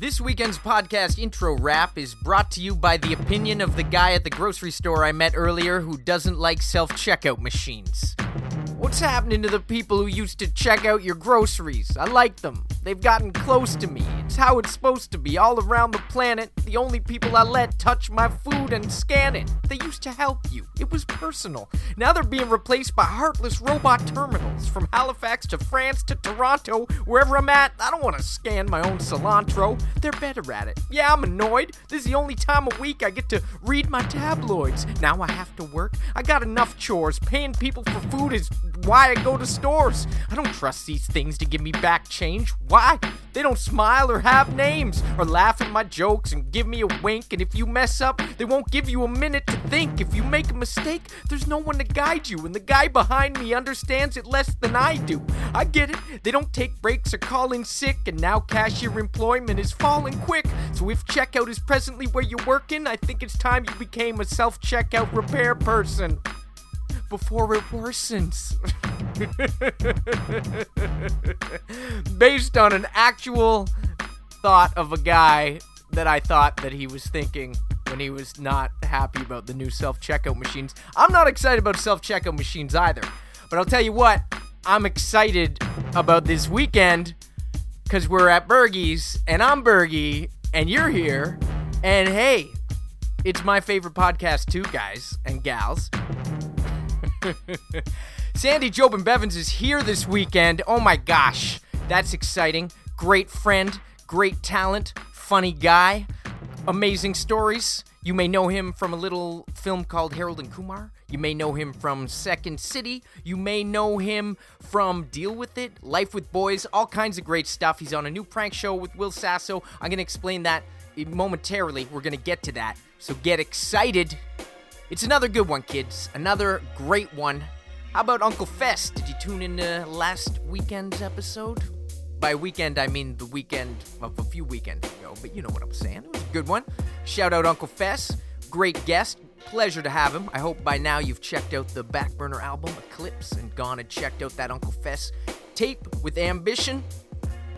This weekend's podcast intro rap is brought to you by the opinion of the guy at the grocery store I met earlier who doesn't like self checkout machines. What's happening to the people who used to check out your groceries? I like them. They've gotten close to me. It's how it's supposed to be all around the planet. The only people I let touch my food and scan it. They used to help you. It was personal. Now they're being replaced by heartless robot terminals. From Halifax to France to Toronto, wherever I'm at, I don't want to scan my own cilantro. They're better at it. Yeah, I'm annoyed. This is the only time a week I get to read my tabloids. Now I have to work. I got enough chores. Paying people for food is why I go to stores. I don't trust these things to give me back change. Why? They don't smile or have names or laugh at my jokes and give me a wink. And if you mess up, they won't give you a minute to think. If you make a mistake, there's no one to guide you. And the guy behind me understands it less than I do. I get it. They don't take breaks or call in sick. And now cashier employment is falling quick. So if checkout is presently where you're working, I think it's time you became a self checkout repair person before it worsens. Based on an actual thought of a guy that I thought that he was thinking when he was not happy about the new self checkout machines. I'm not excited about self checkout machines either. But I'll tell you what, I'm excited about this weekend because we're at Bergie's and I'm Bergie and you're here. And hey, it's my favorite podcast too, guys and gals. Sandy Jobin Bevans is here this weekend. Oh my gosh, that's exciting. Great friend, great talent, funny guy, amazing stories. You may know him from a little film called Harold and Kumar. You may know him from Second City. You may know him from Deal with It, Life with Boys, all kinds of great stuff. He's on a new prank show with Will Sasso. I'm going to explain that momentarily. We're going to get to that. So get excited. It's another good one, kids. Another great one. How about Uncle Fest? Did you tune in to last weekend's episode? By weekend, I mean the weekend of a few weekends ago, but you know what I'm saying. It was a good one. Shout out Uncle Fest. Great guest. Pleasure to have him. I hope by now you've checked out the Backburner album, Eclipse, and gone and checked out that Uncle Fest tape with Ambition.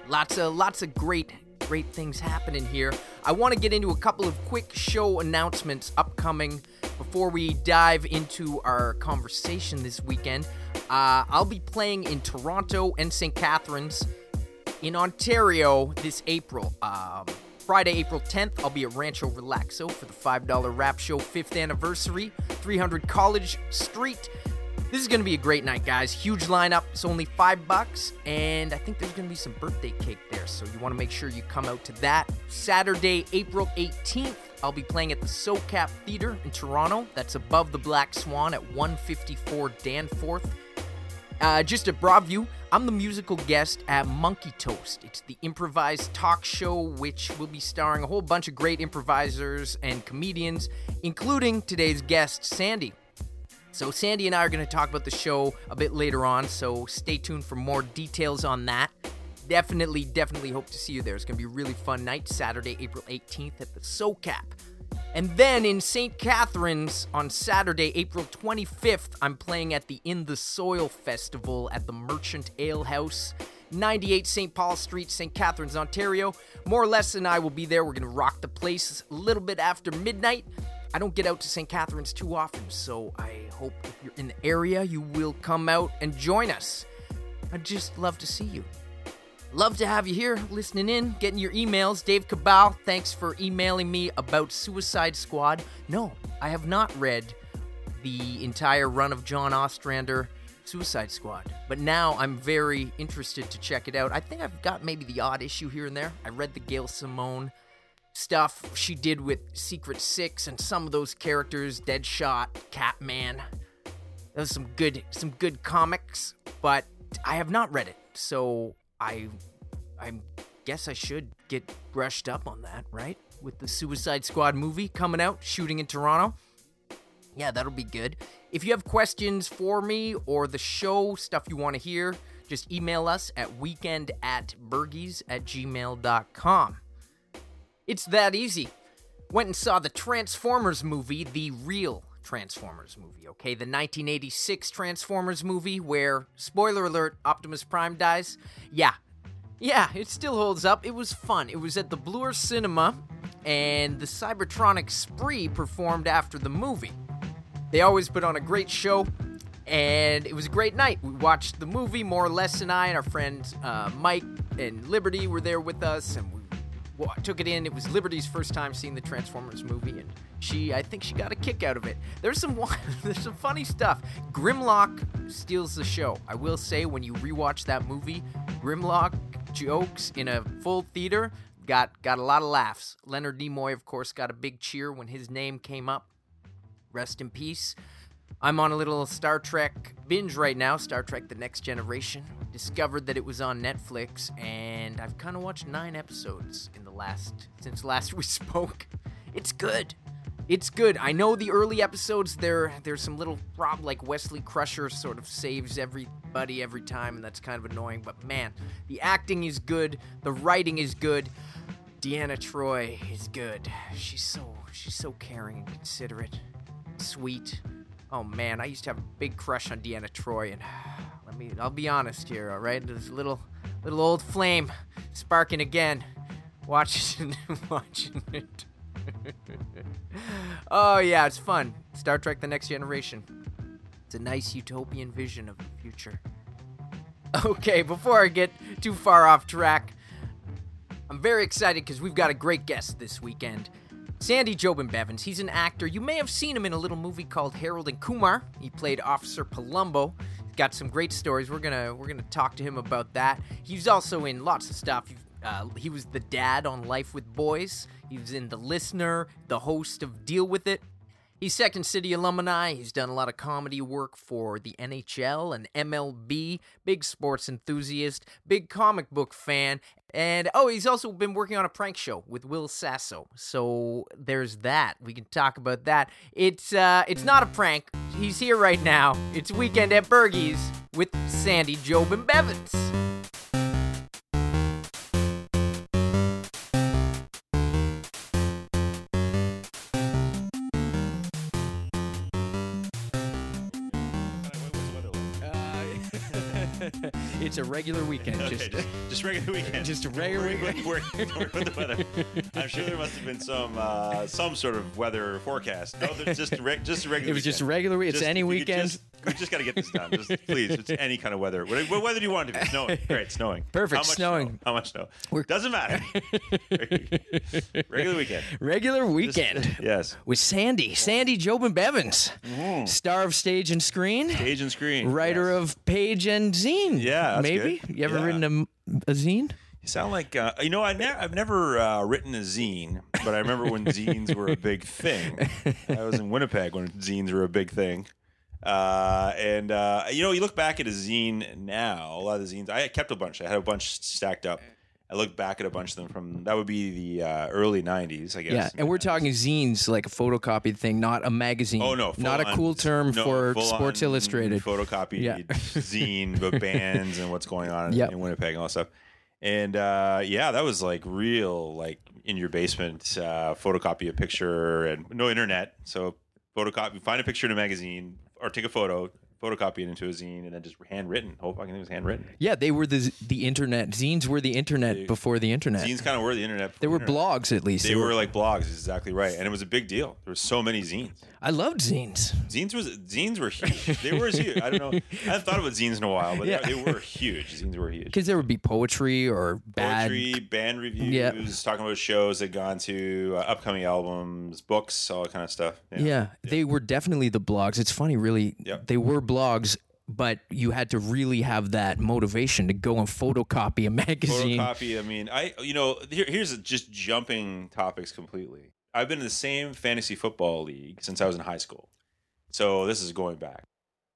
Lots of lots of great great things happening here. I want to get into a couple of quick show announcements upcoming before we dive into our conversation this weekend. Uh, I'll be playing in Toronto and St. Catharines in Ontario this April. Um, Friday, April 10th, I'll be at Rancho Relaxo for the $5 Rap Show 5th anniversary, 300 College Street. This is going to be a great night, guys. Huge lineup. It's only five bucks, and I think there's going to be some birthday cake there. So you want to make sure you come out to that. Saturday, April 18th, I'll be playing at the SoCap Theater in Toronto. That's above the Black Swan at 154 Danforth. Uh, just a Broadview, I'm the musical guest at Monkey Toast. It's the improvised talk show which will be starring a whole bunch of great improvisers and comedians, including today's guest, Sandy. So, Sandy and I are going to talk about the show a bit later on, so stay tuned for more details on that. Definitely, definitely hope to see you there. It's going to be a really fun night, Saturday, April 18th at the SoCap. And then in St. Catharines on Saturday, April 25th, I'm playing at the In the Soil Festival at the Merchant Ale House, 98 St. Paul Street, St. Catharines, Ontario. More or less and I will be there. We're going to rock the place a little bit after midnight. I don't get out to St. Catharines too often, so I hope if you're in the area, you will come out and join us. I'd just love to see you. Love to have you here listening in, getting your emails. Dave Cabal, thanks for emailing me about Suicide Squad. No, I have not read the entire run of John Ostrander Suicide Squad, but now I'm very interested to check it out. I think I've got maybe the odd issue here and there. I read the Gail Simone stuff she did with Secret Six and some of those characters, Deadshot, Catman. Was some good some good comics, but I have not read it, so I I guess I should get brushed up on that, right? With the Suicide Squad movie coming out, shooting in Toronto. Yeah, that'll be good. If you have questions for me or the show, stuff you want to hear, just email us at weekend at burgies at gmail.com. It's that easy. Went and saw the Transformers movie, the real Transformers movie, okay? The 1986 Transformers movie where, spoiler alert, Optimus Prime dies. Yeah, Yeah, it still holds up. It was fun. It was at the Bloor Cinema, and the Cybertronic Spree performed after the movie. They always put on a great show, and it was a great night. We watched the movie, more or less, and I and our friends uh, Mike and Liberty were there with us, and we wa- took it in. It was Liberty's first time seeing the Transformers movie, and she, I think, she got a kick out of it. There's some, there's some funny stuff. Grimlock steals the show. I will say, when you rewatch that movie, Grimlock jokes in a full theater got got a lot of laughs. Leonard Nimoy, of course, got a big cheer when his name came up. Rest in peace. I'm on a little Star Trek binge right now, Star Trek The Next Generation. Discovered that it was on Netflix and I've kind of watched 9 episodes in the last since last we spoke. It's good. It's good. I know the early episodes there there's some little prob like Wesley Crusher sort of saves everybody every time and that's kind of annoying, but man, the acting is good, the writing is good. Deanna Troi is good. She's so she's so caring and considerate sweet. Oh man, I used to have a big crush on Deanna Troi, and let me I'll be honest here, all right? There's a little little old flame sparking again. Watching watching it. oh yeah, it's fun. Star Trek the Next Generation. It's a nice utopian vision of the future. Okay, before I get too far off track, I'm very excited because we've got a great guest this weekend. Sandy Jobin Bevans. He's an actor. You may have seen him in a little movie called Harold and Kumar. He played Officer Palumbo. Got some great stories. We're gonna we're gonna talk to him about that. He's also in lots of stuff. Uh, he was the dad on Life with Boys. He was in The Listener, the host of Deal with It. He's Second City alumni. He's done a lot of comedy work for the NHL and MLB. Big sports enthusiast, big comic book fan, and oh, he's also been working on a prank show with Will Sasso. So there's that. We can talk about that. It's uh, it's not a prank. He's here right now. It's weekend at Bergie's with Sandy Jobin Bevans. It's a regular weekend. Okay, just, just, just regular weekend. just a regular We're- weekend. we're- we're with the weather. I'm sure there must have been some uh, some sort of weather forecast. No, there's just a reg- just a regular. It was just a regular. It's Just- any weekend. We just got to get this done. Just please, it's any kind of weather. What, what weather do you want it to be? Snowing. Great, snowing. Perfect, How much snowing. Snow? How much snow? We're- Doesn't matter. regular weekend. regular Just- weekend. yes. with Sandy, Sandy Jobin Bevans, star of stage and screen, Stage and screen. writer yes. of Page and Zine. Yeah, that's maybe. good. You ever Yeah. written a, a zine? You sound like uh, you know. I ne- I've never uh, written a zine, but I remember when zines were a big thing. I was in Winnipeg when zines were a big thing, uh, and uh, you know, you look back at a zine now. A lot of the zines I kept a bunch. I had a bunch stacked up. I look back at a bunch of them from that would be the uh, early '90s, I guess. Yeah, and we're talking zines, like a photocopied thing, not a magazine. Oh no! not a cool term no, for Sports Illustrated. Photocopied Yeah. zine, but bands and what's going on Yep. in Winnipeg and all that stuff. And uh, yeah, that was like real, like in your basement, uh, photocopy a picture and no internet. So photocopy, find a picture in a magazine or take a photo, photocopy it into a zine, and then just handwritten. Whole fucking thing it was handwritten. Yeah, they were the the internet. Zines were the internet They- before the internet. Zines kind of were the internet. they were internet. blogs, at least. They were like blogs, exactly right, and it was a big deal. There were so many zines. I loved zines. Zines was zines were huge. They were huge. I don't know. I haven't thought about zines in a while, but Yeah. they, they were huge. Zines were huge. Because there would be poetry or bad. Poetry, band reviews, Yeah. talking about shows that gone to, uh, upcoming albums, books, all that kind of stuff. Yeah, they were definitely the blogs. It's funny, really. Yep. They were blogs, but you had to really have that motivation to go and photocopy a magazine. Photocopy. I mean, I you know here, here's just jumping topics completely. I've been in the same fantasy football league since I was in high school, so this is going back.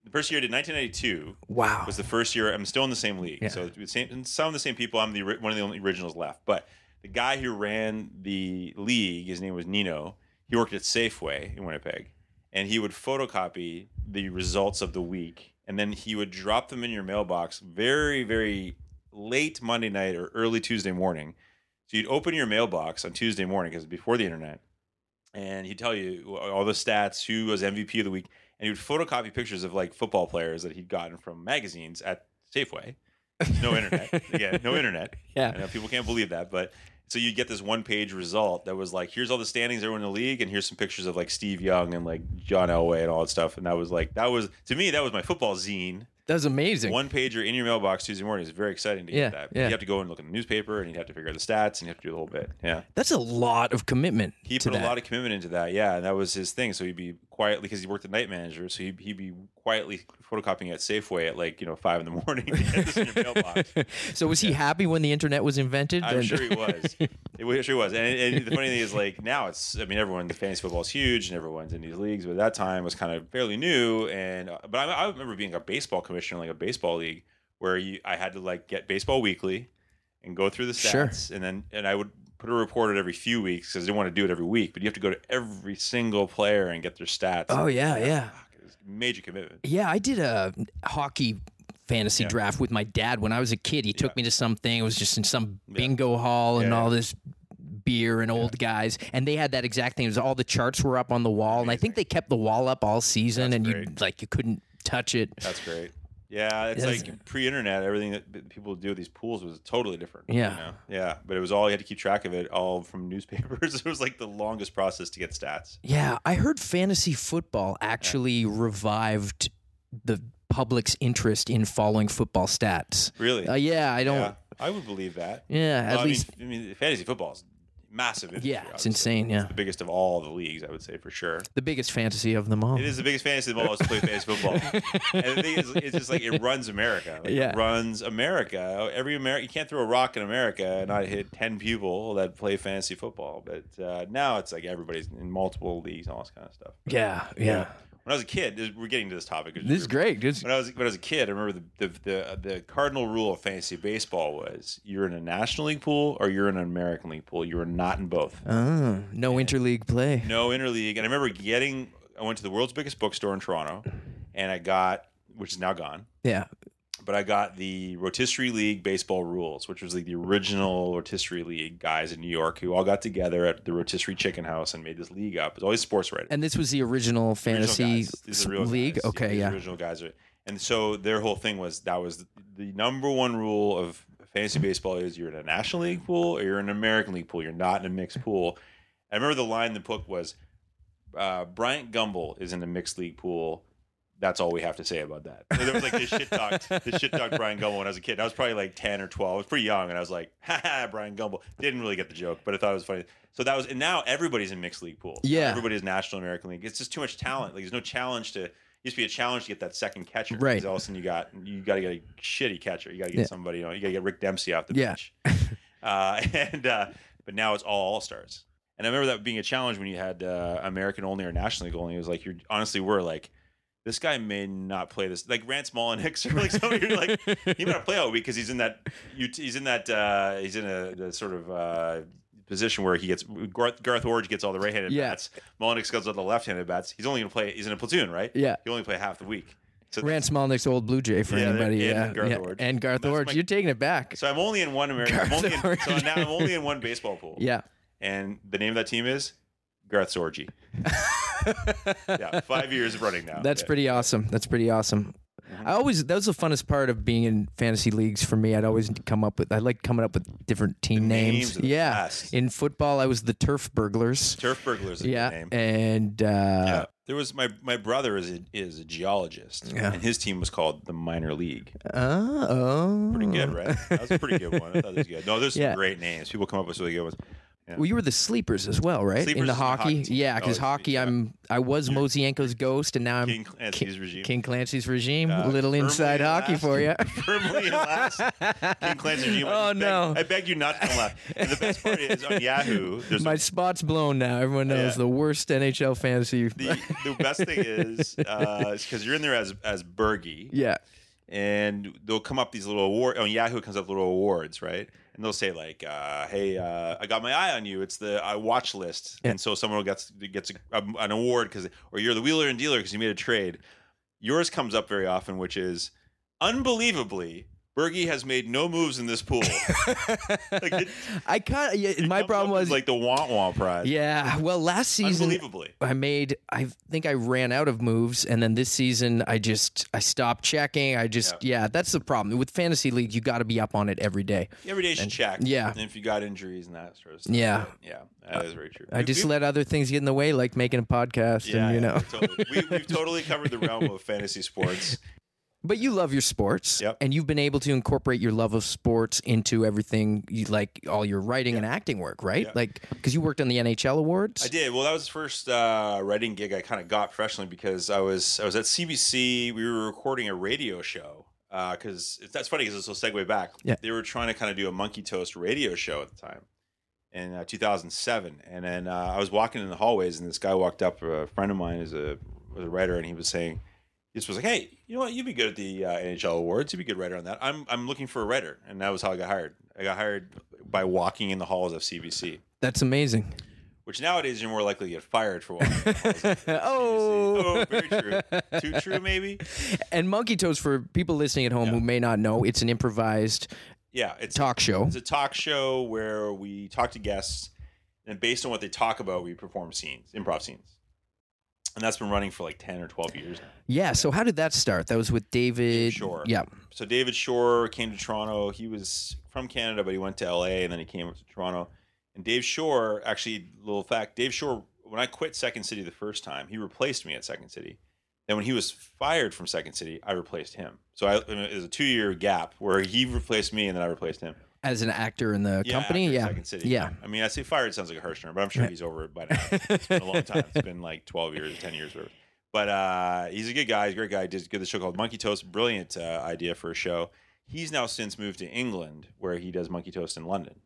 The first year I did 1992 Wow. was the first year. I'm still in the same league, Yeah. so the same, and some of the same people. I'm the one of the only originals left. But the guy who ran the league, his name was Nino. He worked at Safeway in Winnipeg, and he would photocopy the results of the week, and then he would drop them in your mailbox very, very late Monday night or early Tuesday morning. So you'd open your mailbox on Tuesday morning because before the internet, and he'd tell you all the stats, who was MVP of the week, and he would photocopy pictures of like football players that he'd gotten from magazines at Safeway, no internet. yeah, no internet. Yeah. I know people can't believe that, but so you get this one page result that was like, here's all the standings everyone in the league, and here's some pictures of like Steve Young and like John Elway and all that stuff. And that was like that was to me that was my football zine. That was amazing. One pager in your mailbox Tuesday morning is very exciting to Yeah, get that. yeah. You have to go and look in the newspaper, and you have to figure out the stats, and you have to do the whole bit. Yeah. That's a lot of commitment. He put a lot of commitment into that, yeah, and that was his thing. So he'd be quietly because he worked at night manager, so he'd, he'd be quietly photocopying at Safeway at like you know five in the morning to get this in your mailbox. so was he happy when the internet was invented? I'm And- sure he was. It was- sure was. And, and the funny thing is, like now, it's I mean, everyone the fantasy football is huge and everyone's in these leagues, but at that time was kind of fairly new. And uh, but I, I remember being a baseball commissioner, in, like a baseball league, where you I had to like get Baseball Weekly and go through the Sure. stats, and then and I would put a report out every few weeks because they want to do it every week. But you have to go to every single player and get their stats. Oh yeah, yeah. Fuck, it was a major commitment. Yeah, I did a hockey fantasy Yeah. draft with my dad when I was a kid. He took me to something. It was just in some bingo hall and Yeah, all yeah. this beer and old guys. And they had that exact thing. It was all the charts were up on the wall, and I think they kept the wall up all season, That's and you like you couldn't touch it. That's great. Yeah, it's That's- like pre-internet. Everything that people do with these pools was totally different. Yeah. you know? yeah. But it was all you had to keep track of it all from newspapers. it was like the longest process to get stats. Yeah, I heard fantasy football actually revived the public's interest in following football stats. Really? Uh, yeah, I don't. yeah, I would believe that. Yeah, at Well, least. I mean, I mean, fantasy football is massive. industry, Yeah, it's obviously. insane, yeah. it's the biggest of all the leagues. I would say for sure. the biggest fantasy of them all. It is the biggest fantasy of them all is to play fantasy football. and the thing is, it's just like it runs America. Like, Yeah. It runs America. Every America, you can't throw a rock in America and not hit ten people that play fantasy football. But uh, now it's like everybody's in multiple leagues, and all this kind of stuff. Yeah, yeah. When I was a kid, we're getting to this topic. This is great. This, When I was when I was a kid, I remember the the, the the cardinal rule of fantasy baseball was you're in a National League pool or you're in an American League pool. You are not in both. oh, no interleague play. No interleague. And I remember getting. I went to the world's biggest bookstore in Toronto, and I got, which is now gone, Yeah. But I got the Rotisserie League baseball rules, which was like the original Rotisserie League guys in New York who all got together at the Rotisserie Chicken House and made this league up. It's always sports writing. And this was the original Original fantasy real league. guys. Okay, these yeah. Original guys are, and so their whole thing was that was the number one rule of fantasy baseball is you're in a National League pool or you're in an American League pool. You're not in a mixed pool. I remember the line in the book was, uh, "Bryant Gumbel is in a mixed league pool." That's all we have to say about that. So there was like this shit talked, this shit talked Brian Gumbel when I was a kid. I was probably like ten or twelve. I was pretty young, and I was like, "Ha ha, Brian Gumbel." Didn't really get the joke, but I thought it was funny. So that was, and now everybody's in mixed league pool. Yeah. everybody's National American League. It's just too much talent. Like there's no challenge to. It used to be a challenge to get that second catcher. Right. Because all of a sudden you got you got to get a shitty catcher. You got to get Yeah. somebody. You know, you got to get Rick Dempsey off the Yeah. bench. uh, and uh, but now it's all all stars. And I remember that being a challenge when you had uh, American only or National League only. It was like you honestly were like, this guy may not play this. Like Rance Mulliniks or like somebody. You're like, he might not play all week because he's in that. He's in that. Uh, he's in a, the sort of. Uh, Position where he gets Garth, Garth Iorg gets all the right-handed Yeah. bats, Mulliniks gets all the left-handed bats. He's only going to play. He's in a platoon, right? Yeah. He only play half the week. So Rance Mulliniks old Blue Jay for Yeah, anybody. Yeah, Garth yeah. Iorg. and Garth Iorg. my- You're taking it back. So I'm only in one American. I'm only in, so now I'm only in one baseball pool. Yeah. And the name of that team is Garth Sorgi. yeah, five years running now. That's Yeah. pretty awesome. That's pretty awesome. Mm-hmm. I always that was the funnest part of being in fantasy leagues for me. I'd always come up with I like coming up with different team The names. names yeah. best. In football, I was the Turf Burglars. Turf Burglars. Is yeah. name. And uh, yeah. There was my my brother is a, is a geologist, Yeah. and his team was called the minor league. oh, Pretty good, right? That was a pretty good one. I thought it was good. No, there's some Yeah. great names. People come up with really good ones. Yeah. Well, you were the sleepers as well, right? Sleepers in the is my hockey, hockey yeah, because Oh, hockey, yeah. I'm I was Mosienko's ghost, and now I'm King Clancy's regime. King Clancy's regime. Uh, a little inside in hockey last. for you. firmly in last. King Clancy's regime. I Oh, beg- no. I beg you not to laugh. And the best part is on Yahoo. There's a My spot's blown now. Everyone knows Yeah. the worst NHL fantasy. the the best thing is because you're in there as as Bergie, yeah, and they'll come up these little award on Yahoo. It comes up little awards, right? And they'll say like, uh, "Hey, uh, I got my eye on you. It's the uh, watch list." Yeah. And so someone gets gets a, um, an award because, or you're the wheeler and dealer because you made a trade. Yours comes up very often, which is unbelievably Bergie has made no moves in this pool. like it, I of yeah, my problem was like the want want prize. yeah. Well, last season Unbelievably. I made I think I ran out of moves and then this season I just I stopped checking. I just yeah, that's the problem. With fantasy league you got to be up on it every day. Every day you should check. yeah. And if you got injuries and that sort of stuff. Yeah. but Yeah. That is very true. I We- just we- let other things get in the way like making a podcast yeah, and you yeah, know. totally. we, we've totally covered the realm of fantasy sports. But you love your sports, Yep. and you've been able to incorporate your love of sports into everything, you like all your writing and acting work, right? Yeah. Like because you worked on the NHL awards. I did. Well, that was the first uh, writing gig I kind of got professionally because I was I was at CBC. We were recording a radio show because that's funny because this will segue back. Yeah. They were trying to kind of do a Monkey Toast radio show at the time in uh, 2007, and then uh, I was walking in the hallways, and this guy walked up. A friend of mine is a was a writer, and he was saying. Just was like, "Hey, you know what? You'd be good at the uh, NHL awards. You'd be a good writer on that. I'm I'm looking for a writer, and that was how I got hired. I got hired by walking in the halls of CBC That's amazing. which nowadays you're more likely to get fired for walking. Oh. oh, very true. Too true, maybe. And Monkey Toast for people listening at home who may not know, it's an improvised Yeah, it's talk show. it's a talk show where we talk to guests, and based on what they talk about, we perform scenes, improv scenes, and that's been running for like ten or twelve years now. Yeah. So how did that start? That was with David. Shore. Yeah. So David Shore came to Toronto. He was from Canada, but he went to LA and then he came up to Toronto. And Dave Shore, actually, little fact, Dave Shore, when I quit Second City the first time, he replaced me at Second City. Then when he was fired from Second City, I replaced him. So I, it was a two year gap where he replaced me and then I replaced him. As an actor in the Yeah, company. Yeah. Second City. Yeah. I mean, I say fired sounds like a harsh term, but I'm sure he's over it by now. It's been a long time. It's been like 12 years, 10 years, whatever. But uh, he's a good guy. He's a great guy. He did good the show called Monkey Toast. Brilliant uh, idea for a show. He's now since moved to England, where he does Monkey Toast in London.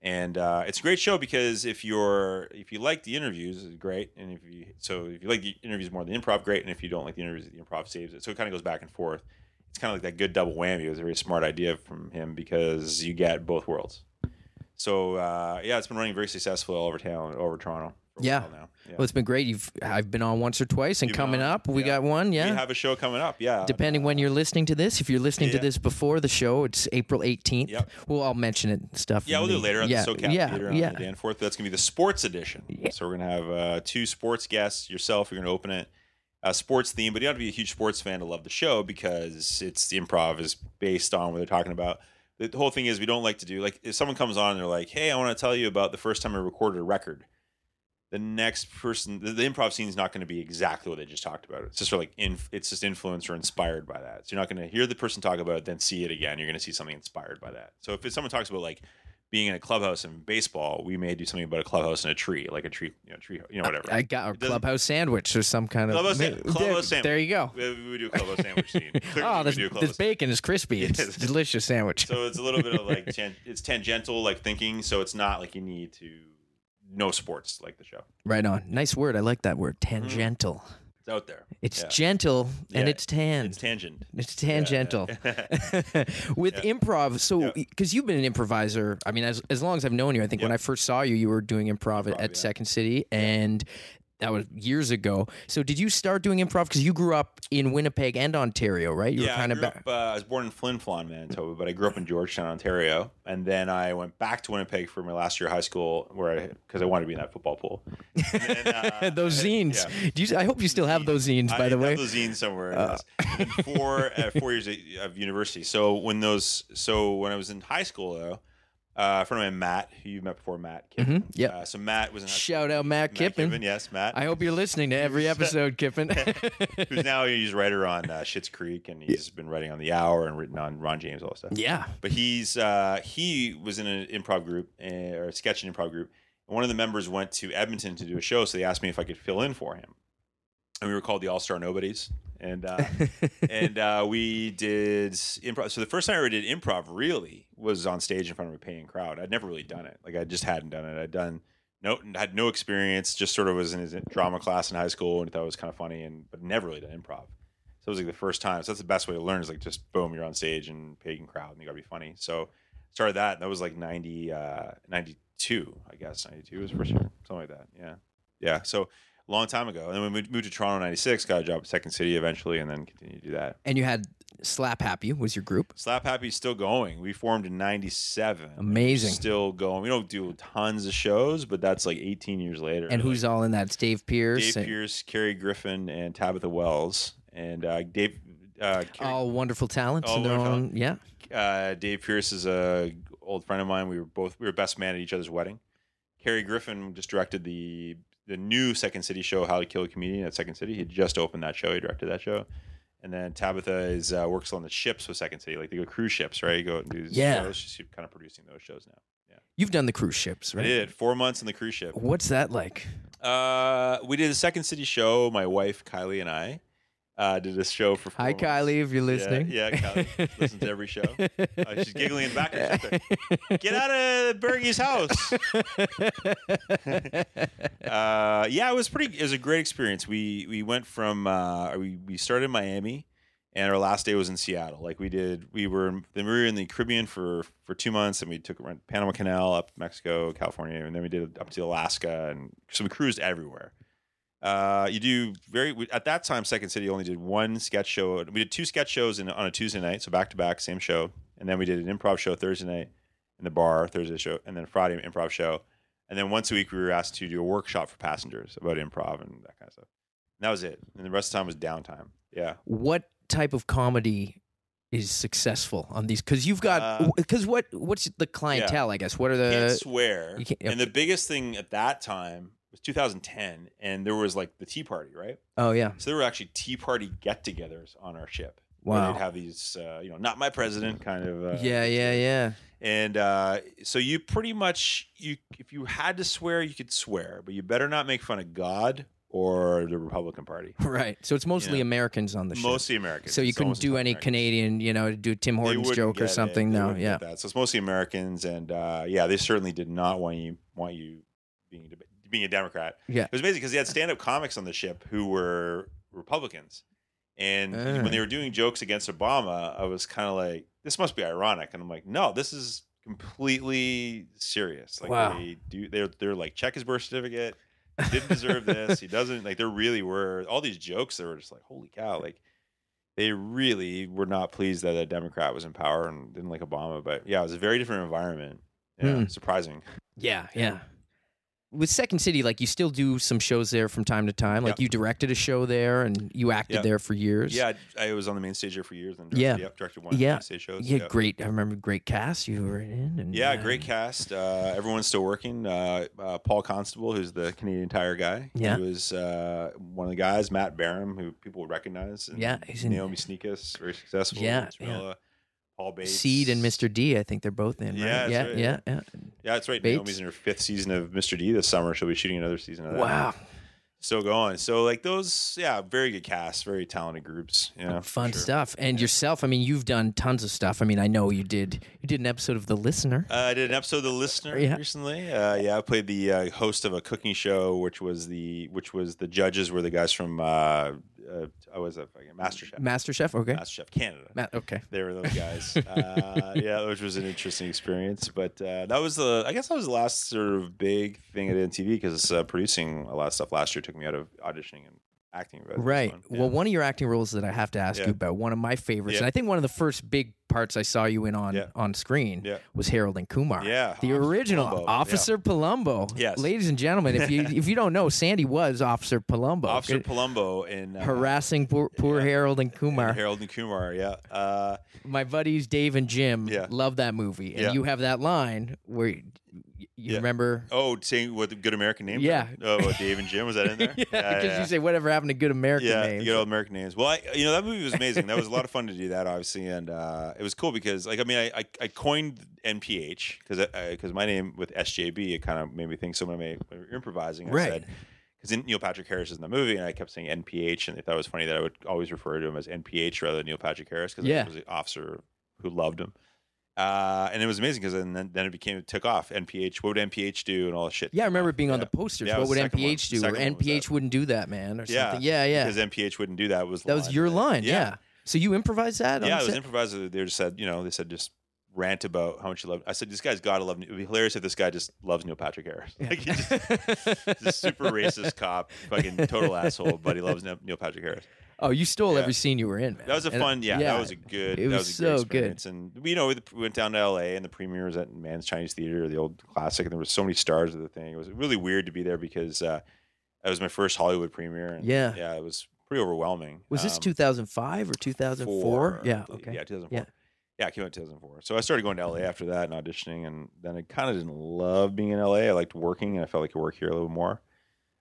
And uh, it's a great show because if you're if you like the interviews, it's great. And if you so if you like the interviews more than the improv, great. And if you don't like the interviews, the improv saves it. So it kind of goes back and forth. It's kind of like that good double whammy. It was a very smart idea from him because you get both worlds. So uh, yeah, it's been running very successful all over town, over Toronto. Yeah. Yeah. Well, it's been great. You've I've been on once or twice, and You've coming up, we yeah. got one. Yeah. We have a show coming up. Yeah, Depending when you're listening to this, if you're listening to this before the show, it's April 18th. Yep. We'll all mention it and stuff. Yeah, we'll do it later on yeah, the SoCap yeah, Theater on yeah. the Danforth. That's going to be the sports edition. So we're going to have uh, two sports guests. Yourself, you're going to open it. A sports theme, but you have to be a huge sports fan to love the show because it's the improv is based on what they're talking about. The whole thing is we don't like to do like if someone comes on and they're like, "Hey, I want to tell you about the first time I recorded a record." The next person, the, the improv scene is not going to be exactly what they just talked about. It's just sort of like it's just influenced or inspired by that. So you're not going to hear the person talk about it, then see it again. You're going to see something inspired by that. So if someone talks about like being in a clubhouse in baseball, we may do something about a clubhouse in a tree, like a tree, you know, tree, you know, whatever. I got a clubhouse sandwich or some kind of Clubhouse san- clubhouse there, sandwich. There you go. we, we do a clubhouse sandwich scene. Clearly Oh, this, this bacon is crispy. It's Yes. a delicious sandwich. So it's a little bit of like tan- it's tangential like thinking. So it's not like you need to know sports like the show. right on. Nice word. I like that word. Mm-hmm. Tangential. It's out there. It's Yeah. gentle and Yeah, it's tan. It's tangent. It's tangential. Yeah. With improv, so because you've been an improviser, I mean, as as long as I've known you, I think when I first saw you, you were doing improv, at, Improv, at. Second City, and that was years ago. So did you start doing improv because you grew up in Winnipeg and Ontario, right? You yeah, were kind I, of back. up, uh, I was born in Flin Flon, Manitoba, but I grew up in Georgetown, Ontario, and then I went back to Winnipeg for my last year of high school, where I because I wanted to be in that football pool. And then, uh, those zines. yeah. Do you, I hope you still have those zines, by I the have way. those zines somewhere. Uh. Four uh, four years of- of university. So when those, so when I was in high school though, uh, a friend of mine, Matt, who you've met before, Matt. Kippen. Mhm, yep. Uh, so Matt was in Shout out Matt Kippen. Yes, Matt. I hope you're listening to every episode, Kippen. who's now he's a writer on uh, Schitt's Creek, and he's been writing on The Hour and written on Ron James all that stuff. yeah. But he's uh, he was in an improv group uh, or a sketch and improv group. And one of the members went to Edmonton to do a show, so they asked me if I could fill in for him. And we were called the All Star Nobodies, and uh, and uh, we did improv. So the first time I ever did improv really was on stage in front of a paying crowd. I'd never really done it. Like I just hadn't done it. I'd done no had no experience. Just sort of was in his drama class in high school and thought it was kind of funny, and but never really done improv. So it was like the first time. So that's the best way to learn is like just boom, you're on stage and paying crowd and you gotta be funny. So started that. And that was like 90, uh, 92, I guess. 92 was for sure. Something like that. Yeah. Yeah. So a long time ago. And then we moved to Toronto in 96, got a job at Second City eventually, and then continued to do that. And you had Slap Happy was your group. Slap Happy's still going. We formed in '97. Amazing. Still going. We don't do tons of shows, but that's like 18 years later. And who's all in that? It's Dave Pierce. Dave and- Pierce, Kerry Griffin, and Tabitha Wells, and uh, Dave. Uh, all wonderful talents. All in their own, yeah. uh, Dave Pierce is a old friend of mine. We were both we were best man at each other's wedding. Kerry Griffin just directed the the new Second City show, How to Kill a Comedian at Second City. He just opened that show. He directed that show. And then Tabitha is uh, works on the ships with Second City, like they go cruise ships, right? You go and do these Yeah. shows. She's kind of producing those shows now. Yeah, You've done the cruise ships, I right? did four months on the cruise ship. What's that like? Uh, we did a Second City show. My wife Kylie and I uh, did a show for. Four Hi. Kylie, if you're listening. Yeah, yeah Kylie listens to every show. Uh, she's giggling in the background. Get out of Bergie's house. uh, yeah, it was pretty. It was a great experience. We we went from uh, we we started in Miami, and our last day was in Seattle. Like we did, we were in- then we were in the Caribbean for for two months, and we took went Panama Canal up Mexico, California, and then we did up to Alaska, and so we cruised everywhere. Uh, you do very at that time. Second City only did one sketch show. We did two sketch shows in, on a Tuesday night, so back to back, same show, and then we did an improv show Thursday night in the bar, Thursday show, and then Friday improv show, and then once a week we were asked to do a workshop for passengers about improv and that kind of stuff. And that was it, and the rest of the time was downtime. Yeah, what type of comedy is successful on these? Because you've got Uh, because what what's the clientele? I guess what are can't the swear. you can't- And the biggest thing at that time was 2010, and there was like the Tea Party, right? oh yeah So there were actually Tea Party get-togethers on our ship. wow they'd have these, uh, you know, not my president kind of. Uh, yeah yeah yeah And uh, so you pretty much you if you had to swear, you could swear, but you better not make fun of God or the Republican Party. right. So it's mostly know, Americans on the show. Mostly Americans. so you It's couldn't do any Americans. Canadian, you know, do Tim Hortons joke or something. No, yeah. So it's mostly Americans, and uh, yeah, they certainly did not want you want you being a- being a Democrat. Yeah. it was amazing because they had stand up comics on the ship who were Republicans, and Ah. when they were doing jokes against Obama, I was kind of like, this must be ironic, and I'm like, no, this is completely serious. Like Wow. they do, they're they're like, check his birth certificate. He didn't deserve this. He doesn't like. There really were all these jokes that were just like, holy cow, like they really were not pleased that a Democrat was in power and didn't like Obama. But yeah, it was a very different environment. Yeah, Hmm. surprising. Yeah, yeah. With Second City, like you still do some shows there from time to time. Like Yeah. you directed a show there and you acted Yeah. there for years. Yeah, I, I was on the main stage there for years. And Yeah. directed, yep, directed one of Yeah. the main stage shows. Yeah, yep. great. I remember great cast you were in. And, Yeah, uh, great cast. Uh, everyone's still working. Uh, uh, Paul Constable, who's the Canadian Tire guy, Yeah. he was uh, one of the guys. Matt Baram, who people would recognize. and Yeah, he's in- Naomi Snieckus, very successful. Yeah, Paul Bates. Seed and Mr. D. I think they're both in. Right? Yeah, yeah, right, yeah, yeah. Yeah, that's right. Bates. Naomi's in her fifth season of Mr. D this summer. She'll be shooting another season of that. Wow, Still going. So like those, yeah, very good cast, very talented groups. Yeah, for fun sure. stuff. And yourself, I mean, you've done tons of stuff. I mean, I know you did. You did an episode of The Listener. Uh, I did an episode of The Listener Yeah. recently. Uh, yeah, I played the uh, host of a cooking show, which was the which was the judges were the guys from uh, I was a fucking MasterChef, MasterChef. Okay. MasterChef Canada. Ma- okay. they were those guys. uh, yeah, which was an interesting experience. But uh, that was the I guess that was the last sort of big thing I did on TV because uh, producing a lot of stuff last year took me out of auditioning and acting. but it was Right. Well, one of your acting roles that I have to ask Yeah. you about, one of my favorites, Yeah. and I think one of the first big parts I saw you in on Yeah. on screen Yeah. was Harold and Kumar. Yeah, The original Palumbo, yeah. Officer Palumbo. Yes. Ladies and gentlemen, if you if you don't know, Sandy was Officer Palumbo. Officer Palumbo and uh, harassing poor, poor yeah. Harold and and Kumar. Harold and Kumar. Yeah. Uh, My buddies Dave and Jim Yeah. love that movie, and Yeah. you have that line where you, Yeah. remember. oh, saying what the good American names? Yeah. are? Oh, Dave and Jim was that in there? Yeah, because you say whatever happened to good American yeah, names. you know American names. Well, I, you know that movie was amazing. That was a lot of fun to do that, obviously, and uh, it was cool because, like, I mean, I, I, I coined NPH because because my name with SJB it kind of made me think. So when I when we were improvising, I Right. said because Neil Patrick Harris is in the movie, and I kept saying NPH, and they thought it was funny that I would always refer to him as NPH rather than Neil Patrick Harris because Yeah. I was the officer who loved him. Uh, and it was amazing because then, then it became it took off. NPH, what would NPH do, and all this shit. yeah, I remember being on the posters. Yeah, what would the second one. NPH do? Or second one was NPH wouldn't do that, man, or Yeah, something. Yeah, yeah. because NPH wouldn't do that. Was the That was your right? line. Yeah. So you improvised that? Yeah, it was improvised. They just said, you know, they said just rant about how much he loved. I said, this guy's got to love. It would be hilarious if this guy just loves Neil Patrick Harris. Like he just, he's a super racist cop, fucking total asshole, but he loves Neil Patrick Harris. Oh, you stole Yeah. every scene you were in, man. That was a fun, yeah, That was a good. it that was was so good. experience. And we, you know, we went down to L.A. and the premiere was at Mann's Chinese Theater, the old classic, and there was so many stars of the thing. It was really weird to be there because uh, it was my first Hollywood premiere. And Yeah. yeah, it was pretty overwhelming. Was this Um, 2005 or 2004? four, Yeah. Okay. Yeah, 2004. Yeah. It came out in 2004. So I started going to LA after that and auditioning, and then I kind of didn't love being in LA. I liked working, and I felt like I could work here a little more.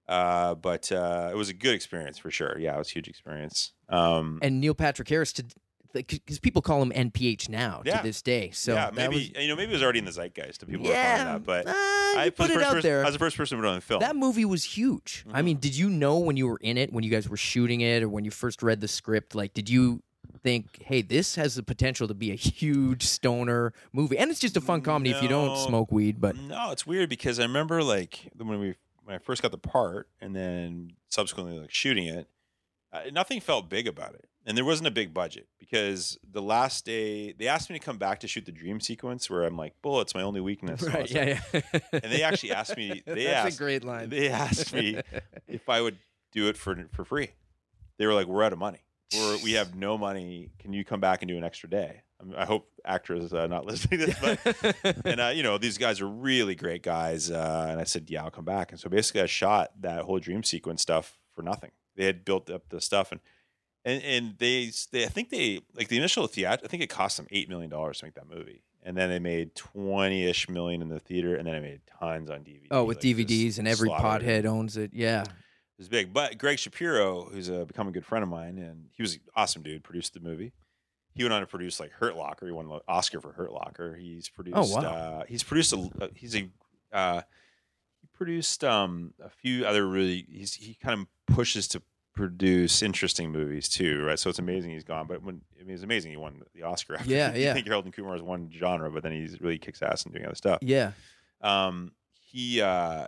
Uh, but uh, it was a good experience for sure. Yeah, it was a huge experience. Um, And Neil Patrick Harris, to because people call him NPH now Yeah. to this day. So yeah, maybe was, you know maybe it was already in the zeitgeist to people yeah, that, but uh, I put the it first out person, there. I was the first person to put on film. That movie was huge. I Mhm. mean, did you know when you were in it, when you guys were shooting it, or when you first read the script? Like, did you think, "Hey, this has the potential to be a huge stoner movie"? And it's just a fun comedy if you don't smoke weed. But no, it's weird because I remember like when we when I first got the part and then subsequently like shooting it, uh, nothing felt big about it, and there wasn't a big budget because the last day they asked me to come back to shoot the dream sequence where I'm like, bullets my only weakness. right, yeah, yeah. And they actually asked me. They That's asked. a great line. They asked me if I would do it for for free. They were like, "We're out of money. We're, we have no money. Can you come back and do an extra day?" I'm- I hope actors uh, not listening to this, but and uh, you know these guys are really great guys. Uh, and I said, "Yeah, I'll come back." And so basically, I shot that whole dream sequence stuff for nothing. They had built up the stuff and. And, and they, they, I think they like the initial theater. I think it cost them eight million dollars to make that movie, and then they made twenty ish million in the theater, and then I made tons on DVD. oh, with like, DVDs and every slaughtered it pothead owns it. Yeah. It was big. But Greg Shapiro, who's a, become a good friend of mine, and he was an awesome dude, produced the movie. He went on to produce like Hurt Locker. He won an Oscar for Hurt Locker. He's produced. Oh, wow. Uh, he's produced a. uh, He's a. Uh, he produced um, a few other really. He's he kind of pushes to produce interesting movies too, right? So it's amazing he's gone. But when I mean, it's amazing he won the Oscar. After. Yeah, yeah. think Harold and Kumar is one genre, but then he's really kicks ass and doing other stuff Yeah. um, he uh,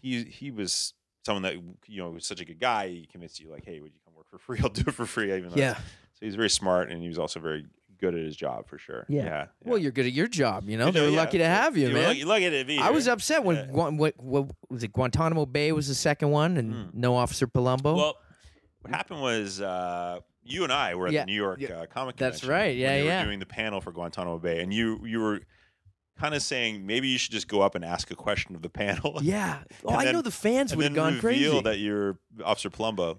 he he was someone that you know was such a good guy. He convinced you like, hey, would you come work for free? I'll do it for free. Even though Yeah. so he's very smart and he was also very good at his job for sure. Yeah. yeah. Well, you're good at your job. You know, You they were yeah. lucky to have you, were man. Lucky, lucky to be I was upset when Yeah. What, what was it? Guantanamo Bay was the second one, and Mm. no Officer Palumbo. Well, what happened was uh, you and I were at Yeah, the New York yeah. uh, Comic That's Convention right, when yeah, they were doing the panel for Guantanamo Bay, and you you were kind of saying maybe you should just go up and ask a question of the panel. yeah. Oh, And I know the fans would have then gone crazy. that you're Officer Palumbo.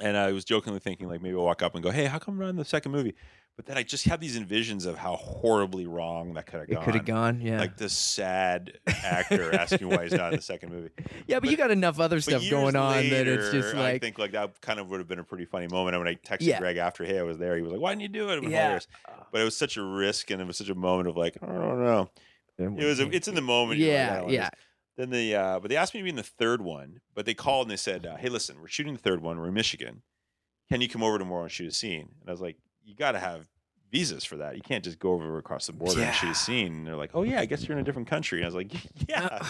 And I was jokingly thinking, like, maybe I'll walk up and go, "Hey, how come we're in the second movie?" But then I just have these envisions of how horribly wrong that could have it gone. could have gone. Yeah. Like this sad actor asking why he's not in the second movie. yeah, but, you got enough other stuff going on that it's just like I think like that kind of would have been a pretty funny moment. And when I texted Yeah. Greg after, "Hey, I was there," he was like, "Why didn't you do it?" It Yeah. hilarious. But it was such a risk, and it was such a moment of like, I don't know. It was. A, it's in the moment. like, Yeah, yeah. Then the uh, but they asked me to be in the third one, but they called and they said, uh, "Hey, listen, we're shooting the third one. We're in Michigan. Can you come over tomorrow and shoot a scene?" And I was like, "You got to have visas for that. You can't just go over across the border and shoot Yeah. a scene." And they're like, "Oh yeah, I guess you're in a different country." And I was like, "Yeah."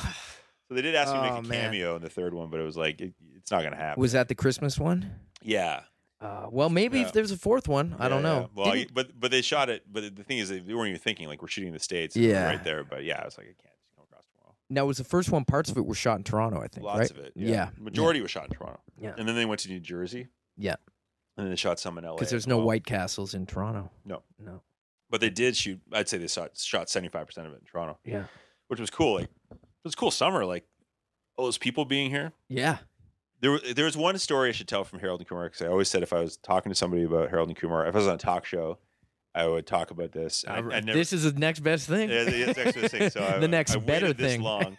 so they did ask me to Oh, make a man. cameo in the third one, but it was like, it, it's not going to happen. Was that the Christmas one? yeah, Uh, well, maybe Yeah. if there's a fourth one, I Yeah, don't know. yeah. Well, Didn't- but but they shot it. But the thing is, they weren't even thinking like we're shooting in the states. Yeah. right there. But yeah, I was like, I can't just come across tomorrow. now it was the first one. Parts of it were shot in Toronto, I think. Lots right? of it. Yeah. Yeah. Majority was shot in Toronto. Yeah. And then they went to New Jersey. Yeah. And then they shot some in LA. Because there's no well. White Castles in Toronto. No. No. But they did shoot. I'd say they shot shot seventy five percent of it in Toronto, Yeah. which was cool. Like it was a cool summer. Like all those people being here. Yeah. There, there was one story I should tell from Harold and Kumar because I always said if I was talking to somebody about Harold and Kumar, if I was on a talk show, I would talk about this. I, I never, this is the next best thing. Yeah, the next best thing. So I, The next I better waited this thing. long.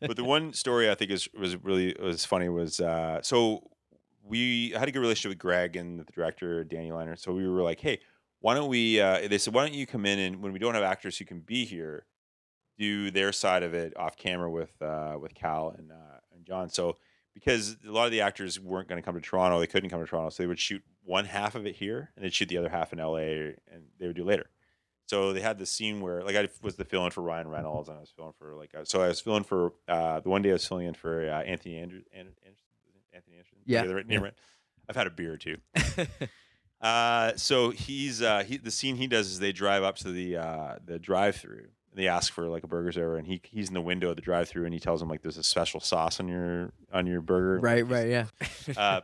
but the one story I think is was really was funny was uh, so we had a good relationship with Greg and the director Danny Leiner. So we were like, hey, why don't we? Uh, they said, why don't you come in and when we don't have actors who can be here, do their side of it off camera with uh, with Kal and uh, and John. So because a lot of the actors weren't going to come to Toronto, they couldn't come to Toronto, so they would shoot one half of it here and they'd shoot the other half in LA, and they would do later. So they had this scene where, like, I was the fill-in for Ryan Reynolds, and I was filling for like, uh, so I was filling for uh, the one day I was filling in for uh, Anthony Anderson, Anthony Anderson. Yeah, Did I get the right name yeah. I've had a beer or two. Uh, so he's uh, he, the scene he does is they drive up to the uh, the drive-through. They ask for like a burger or and he he's in the window of the drive-through, and he tells them like there's a special sauce on your on your burger. right. Right. Yeah. Uh,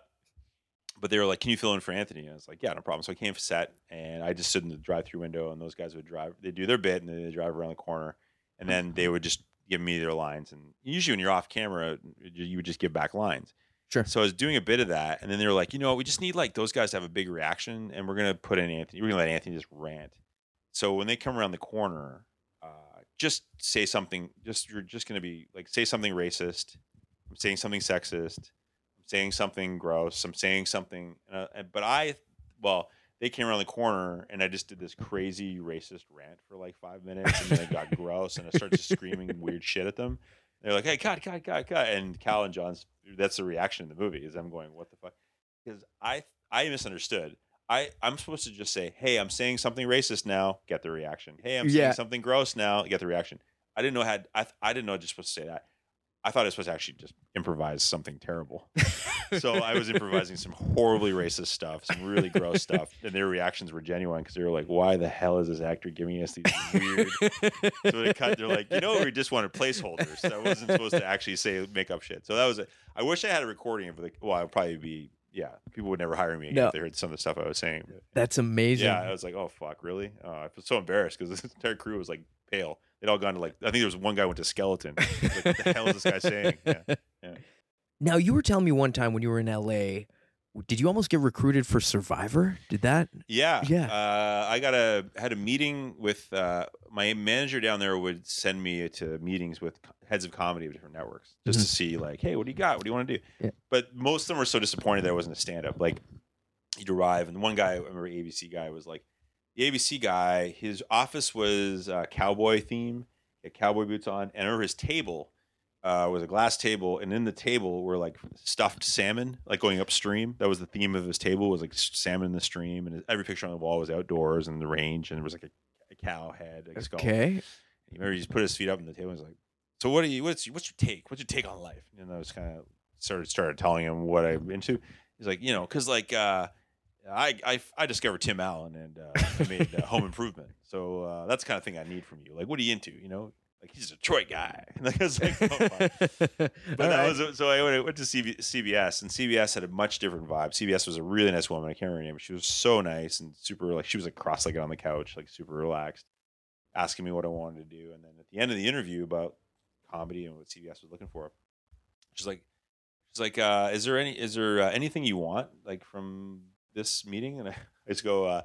but they were like, "Can you fill in for Anthony?" And I was like, "Yeah, no problem." So I came for set, and I just stood in the drive-through window, and those guys would drive. They do their bit, and then they drive around the corner, and then they would just give me their lines. And usually, when you're off camera, you would just give back lines. Sure. So I was doing a bit of that, and then they were like, "You know, what? we just need like those guys to have a big reaction, and we're gonna put in Anthony. We're gonna let Anthony just rant." So when they come around the corner, uh, just say something. Just you're just gonna be like, say something racist. I'm saying something sexist I'm saying something gross. I'm saying something, uh, but I, well, they came around the corner and I just did this crazy racist rant for like five minutes, and then it got gross, and I started just screaming weird shit at them. They're like, "Hey, cut, cut, cut, cut!" And Kal and John's that's the reaction in the movie is I'm going, "What the fuck?" Because I I misunderstood. I I'm supposed to just say, "Hey, I'm saying something racist now." Get the reaction. Hey, I'm Yeah. saying something gross now. Get the reaction. I didn't know had I I didn't know I was just supposed to say that. I thought I was supposed to actually just improvise something terrible. so I was improvising some horribly racist stuff, some really gross stuff, and their reactions were genuine because they were like, "Why the hell is this actor giving us these weird?" so they cut. They're like, "You know, we just wanted placeholders. That wasn't supposed to actually say make up shit." So that was. A, I wish I had a recording of like. Well, I'd probably be. Yeah, people would never hire me again No. if they heard some of the stuff I was saying. That's amazing. yeah, I was like, "Oh fuck, really?" Uh, I was so embarrassed because this entire crew was like pale. They'd all gone to like. I think there was one guy went to skeleton. Like, what the hell is this guy saying? Yeah. Now you were telling me one time when you were in LA, did you almost get recruited for Survivor? Did that? Yeah, Yeah. Uh, I got a had a meeting with uh, my manager down there. Would send me to meetings with heads of comedy of different networks just to see like, hey, what do you got? What do you want to do? Mm-hmm. Yeah. But most of them were so disappointed that I wasn't a stand up. Like you'd arrive, and one guy, I remember ABC guy was like, the ABC guy, his office was uh, cowboy theme, he had cowboy boots on, and over his table. Uh, was a glass table, and in the table were like stuffed salmon, like going upstream. That was the theme of his table was like salmon in the stream, and every picture on the wall was outdoors and the range, and there was like a, a cow head, like a skull. Okay. He remember he just put his feet up on the table and was like, "So what do you? What's what's your take? What's your take on life?" And I was kind of started started telling him what I'm into. He's like, you know, because like uh, I, I I discovered Tim Allen and uh, I made uh, Home Improvement, so uh, that's the kind of thing I need from you. Like, what are you into? You know, like he's a Detroit guy. Like I was like, oh. But All that right. was so I went, to CB, CBS, and CBS had a much different vibe. CBS was a really nice woman. I can't remember her name. But she was so nice and super like she was like cross-legged on the couch, like super relaxed, asking me what I wanted to do. And then at the end of the interview about comedy and what CBS was looking for, she's like, she's like, uh, "Is there any is there uh, anything you want like from this meeting?" And I, I just go, uh,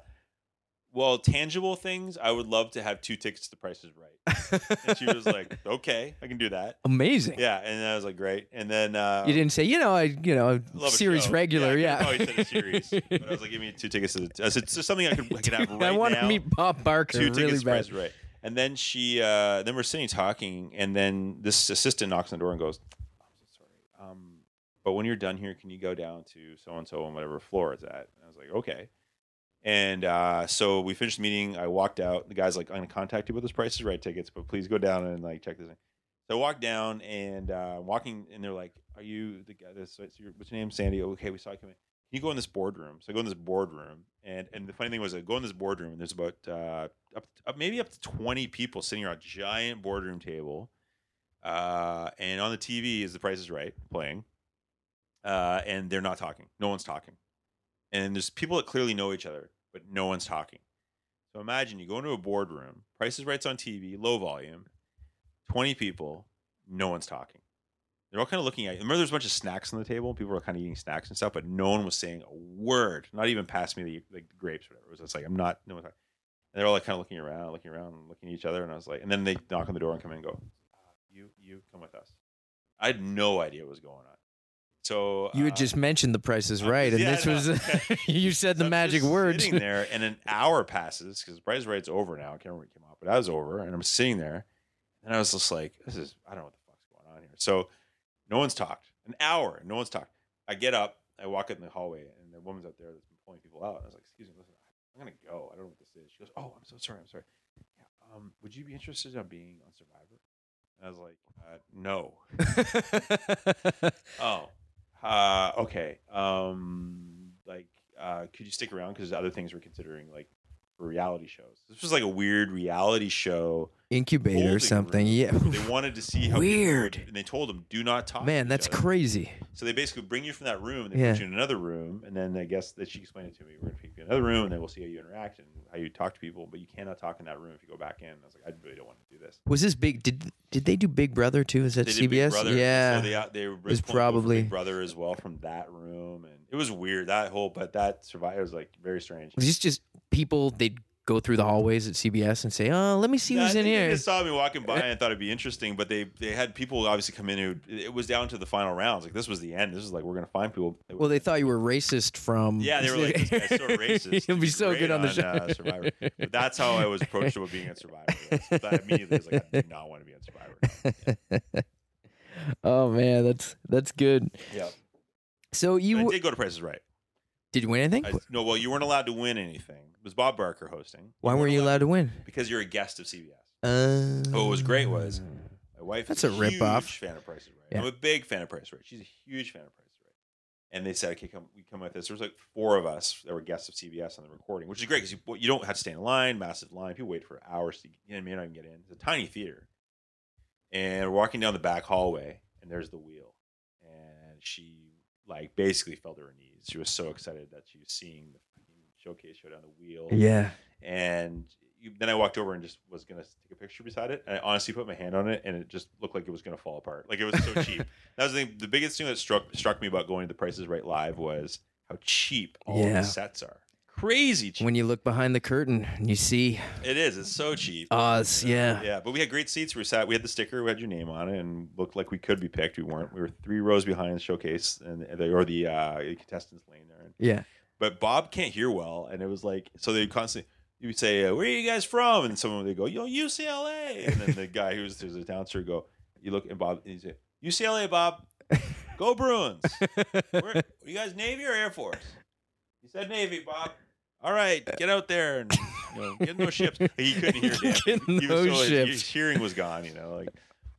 "Well, tangible things. I would love to have two tickets to Price is Right." And she was like, "Okay, I can do that." Amazing. Yeah, and I was like, great. And then uh, You didn't say, you know, I, you know, love a series show. regular. Yeah, Yeah. I could have said a series. But I was like, give me two tickets. To the, I said, "Is something I could, I could have right I want now?" to meet Bob Barker two really tickets, bad. price right. And then she, uh, then we're sitting talking, and then this assistant knocks on the door and goes, "I'm so sorry, um, but when you're done here, can you go down to so and so on whatever floor it's at?" And I was like, "Okay." And uh, so we finished the meeting. I walked out. The guy's like, "I'm gonna contact you with this Price is Right tickets, but please go down and like check this." In. So I walked down and uh, walking, and they're like, "Are you the guy? This, what's your, what's your name? Sandy? Okay, we saw you coming. Can you go in this boardroom?" So I go in this boardroom, and and the funny thing was, I go in this boardroom, and there's about uh, up, up maybe up to 20 people sitting around a giant boardroom table, uh, and on the TV is The Price is Right playing, uh, and they're not talking. No one's talking, and there's people that clearly know each other, but no one's talking. So imagine you go into a boardroom, Price is Right's on TV, low volume, 20 people, no one's talking. They're all kind of looking at you. Remember, there's a bunch of snacks on the table. People were kind of eating snacks and stuff, but no one was saying a word. Not even pass me the like the grapes, or whatever. It was just like I'm not. No one's talking. And they're all like kind of looking around, looking around, looking at each other. And I was like, and then they knock on the door and come in and go, "You, you come with us." I had no idea what was going on. So You uh, had just mentioned the Price is was- Right, and yeah, this I was know. you said the magic words. Sitting there, and an hour passes because Price is Right's over now. I can't remember when it came out, but I was over, and I'm sitting there, and I was just like, "This is I don't know what the fuck's going on here." So no one's talked. An hour, no one's talked. I get up, I walk in the hallway, and the woman's out there that's been pulling people out. And I was like, "Excuse me, listen, I'm gonna go. I don't know what this is." She goes, "Oh, I'm so sorry. I'm sorry. Yeah, um, would you be interested in being on Survivor?" And I was like, uh, "No." Oh, uh, okay. Um, like, uh, could you stick around because other things we're considering, like for reality shows. This was like a weird reality show. Incubator or something. room. Yeah. They wanted to see how Weird. would- and they told them, "Do not talk." to Man, each that's other." crazy. So they basically bring you from that room, and they Yeah. put you in another room, and then I guess that she explained it to me. We're gonna take you in another room, and then we'll see how you interact and how you talk to people. But you cannot talk in that room if you go back in. I was like, I really don't want to do this. Was this big? Did did they do Big Brother too? Is that They did Big CBS? Brother, yeah. so they uh, they were was pulling people from probably- Big Brother as well from that room, and it was weird that whole. But that survivor was like very strange. was this just people? They'd go through the hallways at CBS and say, "Oh, let me see Yeah, who's in here." They just saw me walking by and thought it'd be interesting, but they they had people obviously come in who it was down to the final rounds. Like this was the end. This is like we're gonna find people. Well, they thought you were racist from. Yeah, they were like, this guy's so racist. He'll be He's so good on the show. uh, Survivor. But that's how I was approached about being on Survivor. That's, that immediately was like, I do not want to be on Survivor. oh man, that's that's good. Yeah. So you I did go to Prices Right. Did you win anything? I, no, well, you weren't allowed to win anything. It was Bob Barker hosting. Why weren't you allowed to win? Because you're a guest of CBS. Uh, What was great was my wife That's a a, rip-off. fan of Price is Right. Yeah. I'm a big fan of Price is Right. She's a huge fan of Price is Right. And they said, okay, come, we come with this. There was like four of us that were guests of CBS on the recording, which is great because you, you don't have to stay in line, massive line. People wait for hours to you know, may not even get in. It's a tiny theater. And we're walking down the back hallway, and there's the wheel. And she like basically fell to her knees. She was so excited that she was seeing the fucking showcase show down the wheel Yeah. and you, then I walked over and just was gonna take a picture beside it. And I honestly put my hand on it, and it just looked like it was gonna fall apart. Like it was so cheap. That was the, thing, the biggest thing that struck struck me about going to the Prices Right live was how cheap all Yeah. the sets are. Crazy cheap. When you look behind the curtain and you see it is. It's so cheap. us, yeah. Yeah, but we had great seats. We sat. We had the sticker. We had your name on it, and looked like we could be picked. We weren't. We were three rows behind the showcase, and the, or the uh, contestants lane there. And Yeah. but Bob can't hear well, and it was like so they constantly you would say, uh, "Where are you guys from?" And someone would go, "Yo, UCLA," and then the guy who was there's a announcer would go, "You look," and Bob, and he said, "UCLA, Bob, go Bruins." Where, you guys Navy or Air Force? He said Navy, Bob. All right, get out there and you know, get in those ships. He couldn't hear. damn. Get in He was those so- ships. His hearing was gone. You know, like.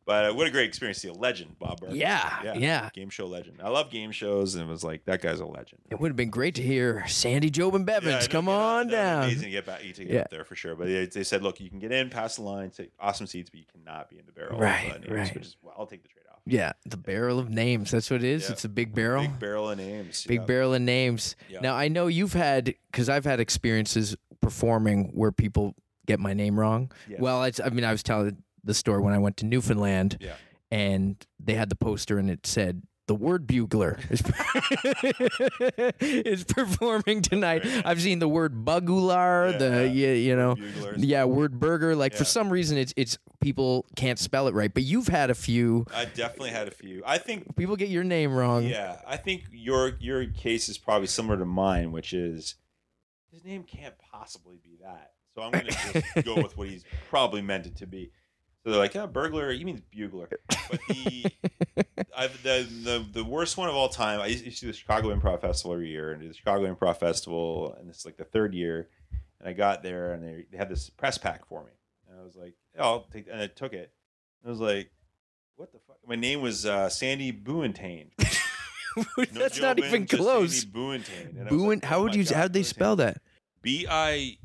But uh, what a great experience! to See a legend, Bob Barker. Yeah, yeah. game show legend. I love game shows, and it was like that guy's a legend. It would have been great to hear Sandy, Job, and Yeah, Bevans. know, Come yeah, on that would be down. Amazing to get back to get Yeah. up there for sure. But they, they said, look, you can get in past the line, take awesome seats, but you cannot be in the barrel. Right, names, right. Which is, well, I'll take the trade off. Yeah, the barrel of names. That's what it is. Yeah. It's a big barrel. Big barrel of names. Big yeah. barrel of names. Yeah. Now I know you've had because I've had experiences performing where people get my name wrong. Well, I mean, I was telling the story when I went to Newfoundland, and they had the poster and it said. The word bugler is, is performing tonight. I've seen the word bugular, the Yeah. yeah, you know, Buglers. yeah, word burger. Like for some reason, it's it's people can't spell it right. But you've had a few I definitely had a few. I think, people get your name wrong. yeah, I think your your case is probably similar to mine, which is his name can't possibly be that. So I'm going to just go with what he's probably meant it to be. So they're like, yeah, burglar. You mean bugler? But the I've the, the the worst one of all time. I used to do the Chicago Improv Festival every year, and do the Chicago Improv Festival, and it's like the third year. And I got there, and they, they had this press pack for me, and I was like, yeah, "I'll take," and I took it. And I was like, "What the fuck?" My name was uh, Sandy Buentane. No That's not Jobin, even close. Sandy Buentane. And I was Boone, like, how "Oh would you? God, How would they Buentane." spell that? B I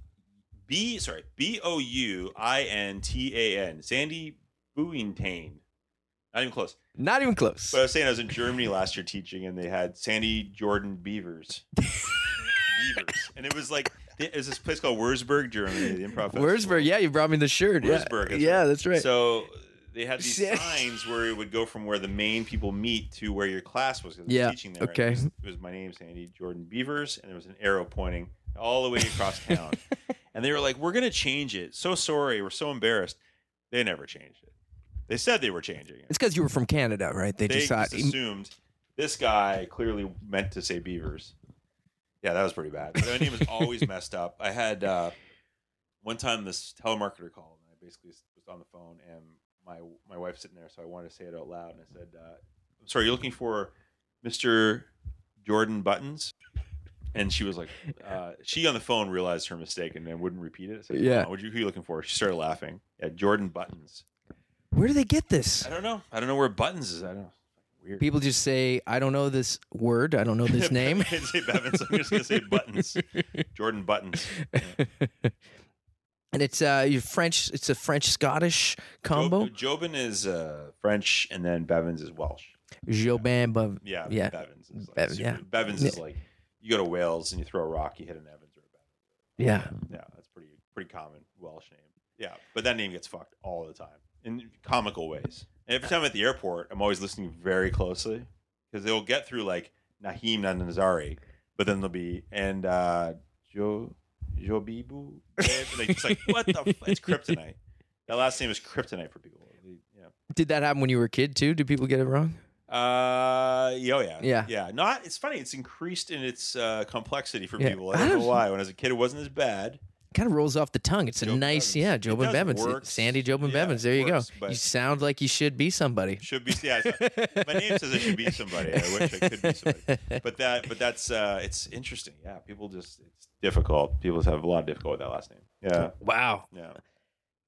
B sorry B O U I N T A N Sandy Buentane. Not even close. Not even close. But I was saying I was in Germany last year teaching, and they had Sandy Jordan Beavers. Beavers, and it was like it was this place called Wurzburg, Germany. The improv. Festival. Wurzburg, yeah, you brought me the shirt. Wurzburg, that's yeah, right. that's right. So they had these signs where it would go from where the main people meet to where your class was. 'cause I was Yeah, teaching there. okay. It was, it was my name, Sandy Jordan Beavers, and there was an arrow pointing all the way across town. and they were like, "We're gonna change it. So sorry. We're so embarrassed." They never changed it. They said they were changing it. it's because you were from Canada, right? They, They just thought. assumed this guy clearly meant to say Beavers. Yeah, that was pretty bad. My name was always messed up. I had uh, one time this telemarketer called, and I basically was on the phone, and my my wife's sitting there, so I wanted to say it out loud, and I said, uh, "I'm sorry, you're looking for Mister Jordan Buttons." And she was like, uh, she on the phone realized her mistake and then wouldn't repeat it. Said, Yeah. yeah. What you, who you looking for? She started laughing. Yeah, Jordan Buttons. Where do they get this? I don't know. I don't know where Buttons is. I don't know. weird. People just say, "I don't know this word. I don't know this name." I say Bevans. I'm just gonna say Buttons. Jordan Buttons. and it's uh, your French. It's a French Scottish combo. Jo- Jobin is uh, French, and then Bevans is Welsh. Jobin, but Yeah, Yeah. Bevans. Is like Bev- super- yeah. Bevans is like you go to Wales and you throw a rock, you hit an Evans or a Bevans. yeah, Yeah, that's pretty pretty common Welsh name. Yeah, but that name gets fucked all the time in comical ways. And every time I'm at the airport, I'm always listening very closely because they'll get through like Nahim Nanazari, but then they'll be and uh, Joe Jobibu. Like, it's like what the? F-? It's Kryptonite. That last name is Kryptonite for people. Yeah. did that happen when you were a kid too? Did people get it wrong? Uh, yeah, oh, yeah, Yeah. yeah. Not. It's funny. It's increased in its uh, complexity for Yeah. people. I don't know why. When I was a kid, it wasn't as bad. Kind of rolls off the tongue. It's a Jobin nice, Bevans. yeah, Jobin Bevans, work. Sandy Jobin Yeah, Bevans. There you works, go. You sound like you should be somebody. Should be. Yeah. My name says I should be somebody. I wish I could be somebody. But that. But that's. Uh, it's interesting. Yeah. People just. It's difficult. People have a lot of difficulty with that last name. Yeah. wow. Yeah.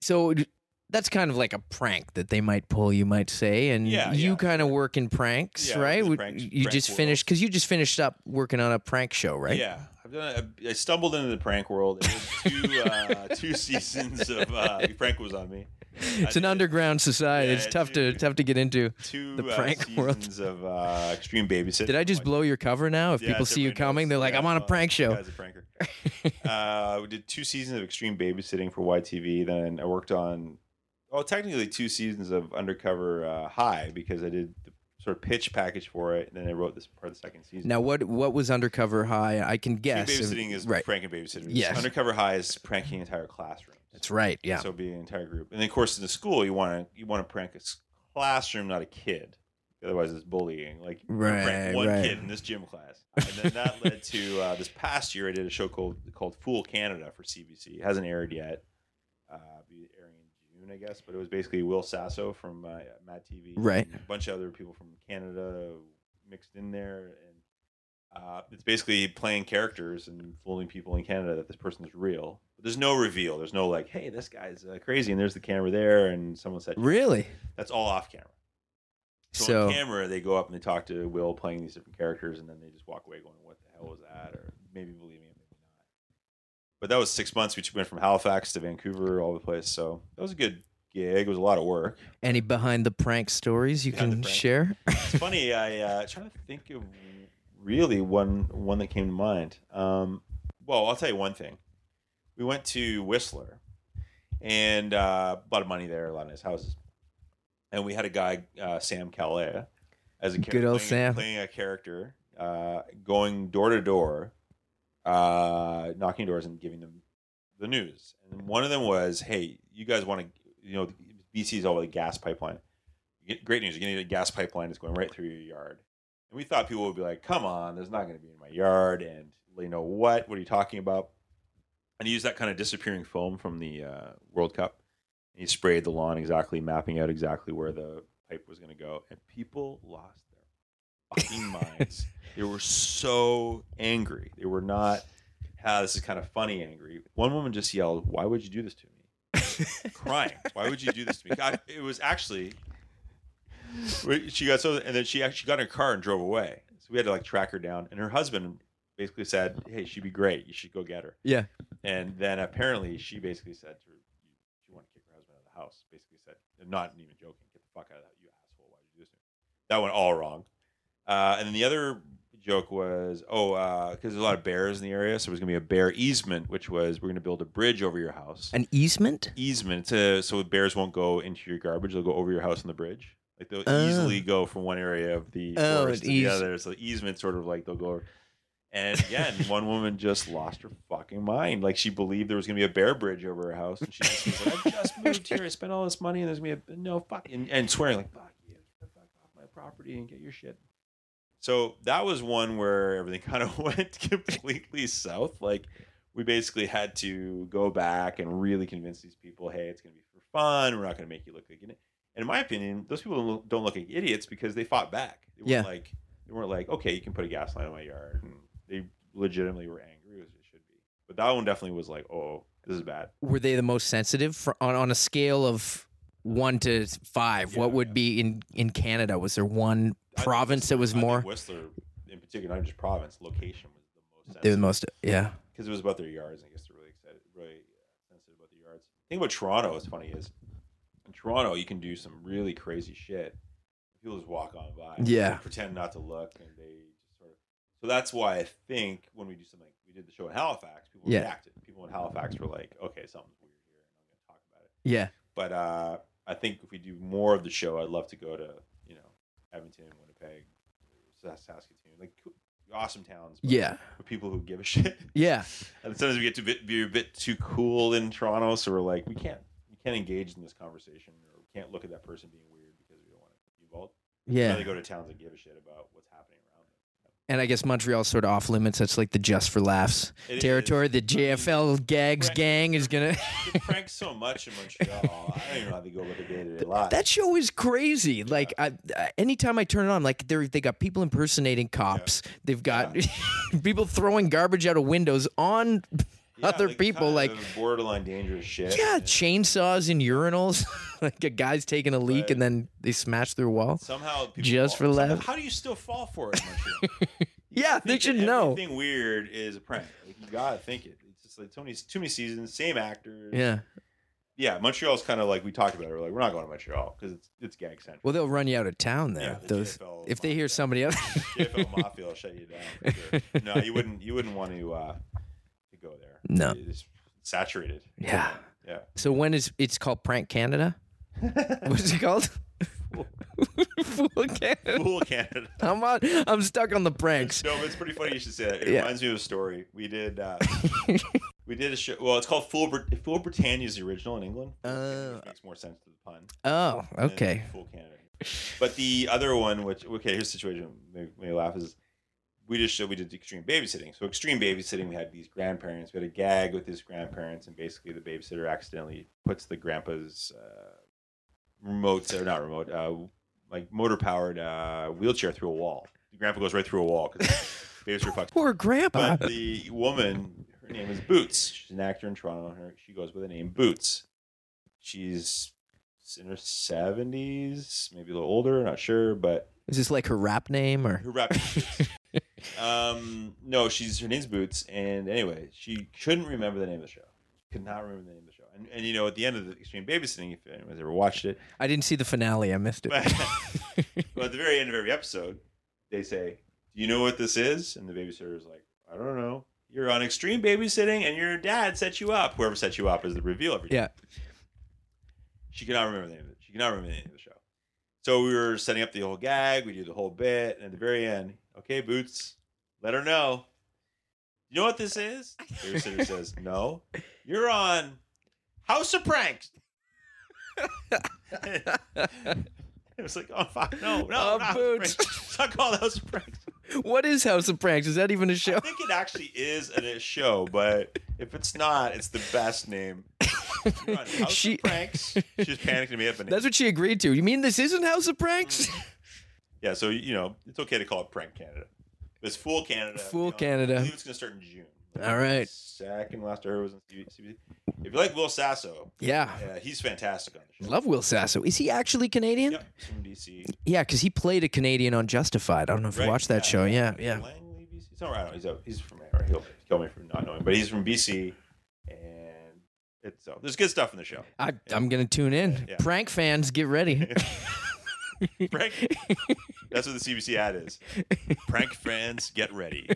So that's kind of like a prank that they might pull, you might say, and Yeah, you yeah. kind of work in pranks, Yeah, right? pranks- you prank just world. finished because you just finished up working on a prank show, right? Yeah. I've done. A, I stumbled into the prank world. It was two. uh, two seasons of. Uh, prank was on me. It's I an underground society. It's tough to tough to get into. Two the uh, prank world. of uh, extreme babysitting. Did I just blow your cover now? If people see you coming, knows. they're like, "I'm on a prank show." Guy's a pranker. uh, we did two seasons of extreme babysitting for YTV. Then I worked on, well, technically two seasons of Undercover uh, High because I did the sort of pitch package for it. And then I wrote this part of the second season. Now, what what was Undercover High? I can guess. babysitting is right. pranking babysitting. Yes. Undercover High is pranking entire classrooms. That's right. Yeah. So be an entire group, and then of course in the school you want to you want to prank a classroom, not a kid. Otherwise, it's bullying. Like you prank Right, one right. kid in this gym class, and then that led to uh, this past year. I did a show called called Fool Canada for CBC. It hasn't aired yet. Uh, be airing in June, I guess. But it was basically Will Sasso from uh, Mad TV, Right. and A bunch of other people from Canada mixed in there, and uh, it's basically playing characters and fooling people in Canada that this person is real. But there's no reveal. There's no like, hey, this guy's uh, crazy, and there's the camera there, and someone said, Really? that's all off camera. So, So, on camera, they go up and they talk to Will playing these different characters, and then they just walk away going, "What the hell was that?" Or maybe believe me, maybe not. But that was six months. We went from Halifax to Vancouver, all the place. So that was a good gig. It was a lot of work. any behind the prank stories you Behind the can prank. share? It's funny. I uh, trying to think of really one one that came to mind. Um, well, I'll tell you one thing. We went to Whistler, and uh, a lot of money there, a lot of nice houses, and we had a guy, uh, Sam Calais, as a character. Good old playing, Sam. playing a character, uh, going door to door, uh, knocking doors and giving them the news. And one of them was, "Hey, you guys want to, you know, BC's all the gas pipeline. Great news! You're getting a gas pipeline that's going right through your yard." And we thought people would be like, "Come on, there's not going to be in my yard." And you know what? What are you talking about? And he used that kind of disappearing foam from the uh, World Cup. And he sprayed the lawn exactly, mapping out exactly where the pipe was going to go. And people lost fucking minds. They were so angry. They were not. Ah, this is kind of funny. Angry. One woman just yelled, "Why would you do this to me?" Crying. Why would you do this to me? God, it was actually. She got so, and then she actually got in her car and drove away. So we had to like track her down. And her husband basically said, "Hey, she'd be great. You should go get her." yeah. And then apparently she basically said to her, "You, you want to kick her husband out of the house?" Basically said, not even joking, "Get the fuck out of that, you asshole! Why did you do this?" to me?" That went all wrong. Uh, and then the other joke was, oh, because there's a lot of bears in the area, so it was gonna be a bear easement, which was we're gonna build a bridge over your house. An easement? easement to, so bears won't go into your garbage; they'll go over your house on the bridge. Like they'll Oh. easily go from one area of the Oh, forest to eas- the other. So easement sort of like they'll go. Over. And again, one woman just lost her fucking mind. Like she believed there was gonna be a bear bridge over her house, and she just was like, "I just moved here. I spent all this money, and there's gonna be a no fuck," and, and swearing like, "Fuck you, get the fuck off my property and get your shit." So that was one where everything kind of went completely south. Like we basically had to go back and really convince these people, "Hey, it's gonna be for fun. We're not gonna make you look like an." idiot." And in my opinion, those people don't look, like idiots because they fought back. They weren't Yeah. like they weren't like, "Okay, you can put a gas line in my yard," and they legitimately were angry as it should be. But that one definitely was like, "Oh, this is bad." Were they the most sensitive for, on on a scale of one to five, what would yeah. be in in Canada? Was there one province it was more? Whistler, in particular, not just province, location was the most sensitive the most, yeah, because it was about their yards. I guess they're really excited, really sensitive about the yards. The thing about Toronto is funny is in Toronto you can do some really crazy shit. People just walk on by, Yeah. Pretend not to look, and they just sort of. So that's why I think when we do something, we did the show in Halifax. People Yeah. reacted. People in Halifax were like, "Okay, something's weird here," and I'm going to talk about it. yeah, But uh, I think if we do more of the show, I'd love to go to you know Edmonton, Winnipeg, Saskatoon, like awesome towns. but yeah, For people who give a shit. yeah, And sometimes we get to be, be a bit too cool in Toronto, so we're like, we can't we can't engage in this conversation, or we can't look at that person being weird because we don't want to be involved. yeah. They go to towns that give a shit about what's happening around them. And I guess Montreal's sort of off limits. That's like the just for laughs It territory. is. The JFL gags Right. gang is gonna. Prank so much in Montreal. I don't even know how they go about their day to day lives. That show is crazy. Like, I, anytime I turn it on, like they they got people impersonating cops. They've got people throwing garbage out of windows on Yeah, other people. Like, borderline dangerous shit. yeah, chainsaws and urinals. like a guy's taking a leak Right. and then they smash through a wall. Somehow, people Just fall- for laugh. How do you still fall for it? Montreal? Yeah, they should know. Everything weird is a prank. Like, you gotta think it. It's just like too many, too many seasons, same actors. Yeah. yeah. Montreal's kind of like we talked about. it. We're like, we're not going to Montreal because it's it's gag central. Well, they'll run you out of town there. Yeah, the Those JFL if they hear somebody else. JFL Mafia will shut you down. Sure. No, you wouldn't. You wouldn't want to uh, to go there. No. it's saturated. Yeah. yeah. So when is it's called Prank Canada? What's it called? Fool Canada. Fool Canada. I'm on. I'm stuck on the pranks. No, but it's pretty funny you should say that. It Yeah. reminds me of a story. We did uh, we did a show. Well, it's called Fool, Brit- Fool Britannia is the original in England. Oh. which makes more sense to the pun. Oh, okay. Fool Canada. But the other one, which okay, here's the situation. Make me laugh is we just showed we did extreme babysitting. So extreme babysitting, we had these grandparents. We had a gag with his grandparents, and basically the babysitter accidentally puts the grandpa's uh, remote or not remote, uh, like motor powered uh, wheelchair through a wall. The grandpa goes right through a wall because babysitter fucks. Poor grandpa. But the woman, her name is Boots. She's an actor in Toronto. Her, she goes by the name Boots. She's in her seventies, maybe a little older, not sure, but Is this like her rap name or? her rap. um, no, she's her name's Boots, and anyway, she couldn't remember the name of the show. Could not remember the name of the show. And, and you know, at the end of the Extreme Babysitting, if anyone's ever watched it, I didn't see the finale. I missed it. but, but at the very end of every episode, they say, "Do you know what this is?" And the babysitter is like, "I don't know." You're on extreme babysitting, and your dad set you up. Whoever set you up is the reveal every time. yeah. She cannot remember the name of it. She cannot remember the name of the show. So we were setting up the whole gag. We do the whole bit, and at the very end, okay, Boots, let her know. You know what this is? The babysitter says, "No, you're on House of Pranks." It was like, oh fuck, no, no, Oh, not Boots. Pranks. It's not called House of Pranks. What is House of Pranks? Is that even a show? I think it actually is a show, but if it's not, it's the best name. House She- of Pranks. She's panicking me up That's what she agreed to. You mean this isn't House of Pranks? Mm. Yeah, so you know, it's okay to call it Prank Canada. It's Fool Canada. Fool you know, Canada. I believe it's going to start in June. All right. Second last heard was CBC. If you like Will Sasso, yeah. yeah, he's fantastic on the show. Love Will Sasso. Is he actually Canadian? Yep, he's from DC. Yeah, because he played a Canadian on Justified. I don't know if you Right, watched that show. Yeah, yeah. Langley, BC. It's all right. He's out. He's from or He'll kill me for not knowing, but he's from BC, and it's so there's good stuff in the show. I, I'm gonna tune in. Yeah. Prank fans, get ready. Prank. That's what the CBC ad is. Prank fans, get ready.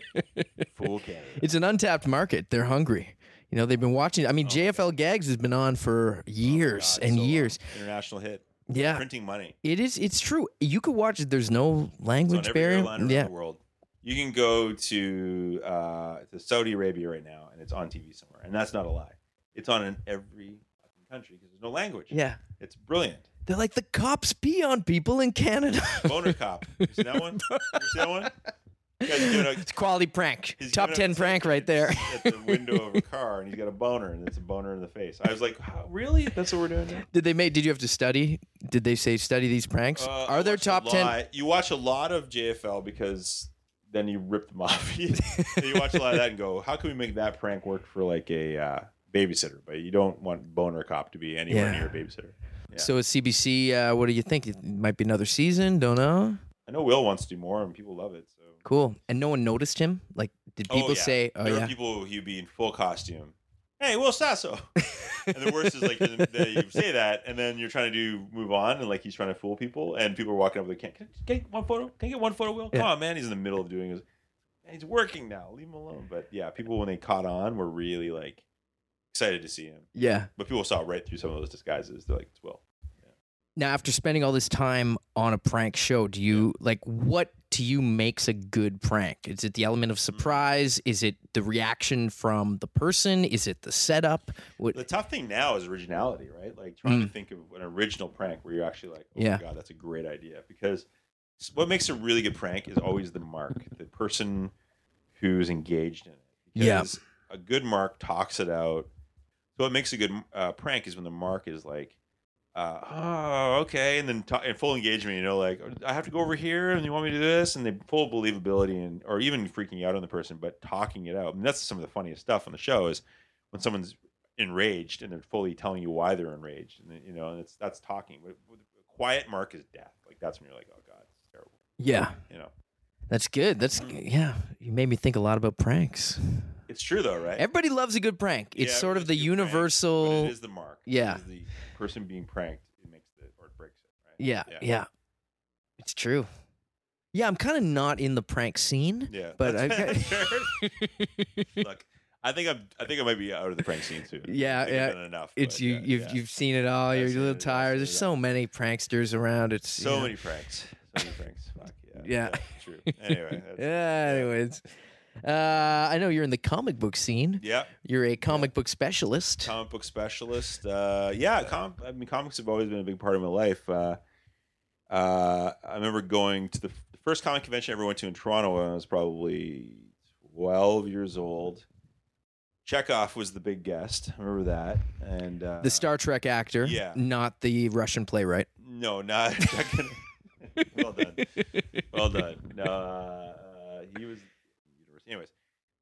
Fool Canada. it's an untapped market. They're hungry. You know, they've been watching. I mean, JFL Gags has been on for years Oh, and so long. years. International hit. Yeah, Printing money. it is. It's true. You could watch it. There's no It's on language every barrier. airline around Yeah, the world. You can go to uh, to Saudi Arabia right now, and it's on TV somewhere, and that's not a lie. It's on in every country because there's no language. yeah. It's brilliant. They're like the cops pee on people in Canada. Boner Cop. You see that one? You see that one? You guys are doing a- it's quality prank. he's Top giving ten up prank right there. At the window of a car, and he's got a boner, and it's a boner in the face. I was like, How, really? That's what we're doing now? Did they make? Did you have to study? Did they say study these pranks? Uh, I Are there watched a top ten? lot- You watch a lot of JFL because then you rip them off. you watch a lot of that and go, how can we make that prank work for like a uh, babysitter? But you don't want boner cop to be anywhere Yeah. near a babysitter. Yeah. So at CBC, uh, what do you think? It might be another season. Don't know. I know Will wants to do more, and people love it. So Cool. And no one noticed him. Like, did Oh, people yeah. say, "Oh there yeah"? were people he'd be in full costume. Hey, Will Sasso. and the worst is like that you say that, and then you're trying to do move on, and like he's trying to fool people, and people are walking up with, "Can, can, I get one photo? Can I get one photo, Will? Come on, man. He's in the middle of doing his. He's working now. Leave him alone. But yeah, people when they caught on were really like excited to see him. yeah. But people saw right through some of those disguises. They're like, it's Will. Now, after spending all this time on a prank show, do you like what to you makes a good prank? Is it the element of surprise? Is it the reaction from the person? Is it the setup? What? The tough thing now is originality, right? Like trying Mm. to think of an original prank where you're actually like, oh Yeah. my god, that's a great idea. Because what makes a really good prank is always the mark, the person who's engaged in it. Yeah. A good mark talks it out. So what makes a good uh, prank is when the mark is like, uh, oh, okay, and then ta- in full engagement, you know, like I have to go over here, and you want me to do this, and they full believability, and or even freaking out on the person, but talking it out. And that's some of the funniest stuff on the show is when someone's enraged and they're fully telling you why they're enraged, and you know, and it's that's talking. But a quiet mark is death. Like that's when you're like, oh god, it's terrible. Yeah, You know, that's good. That's yeah. You made me think a lot about pranks. It's true though, right? Everybody loves a good prank. It's Yeah, sort of the good prank, universal. it is the mark. Yeah. the person being pranked. It makes the or it breaks it. Right? Yeah, yeah, It's true. Yeah, I'm kind of not in the prank scene. Yeah, But I-. Look, I think I'm. I think I might be out of the prank scene too. Yeah, yeah. enough. It's you. yeah, you've yeah. you've seen it all. You're a little it, tired. There's so many pranksters around. It's so yeah. many pranks. So many pranks. Fuck yeah. Yeah. true. Anyway. That's, Yeah. Anyways, uh, I know you're in the comic book scene. Yeah. You're a comic book specialist. Comic book specialist. Uh, yeah. Com- I mean, comics have always been a big part of my life. Uh, uh, I remember going to the, f- the first comic convention I ever went to in Toronto when I was probably 12 years old. Chekov was the big guest. I remember that. And uh, The Star Trek actor, yeah. not the Russian playwright. No, not. well done. Well done. No, uh, uh, he was.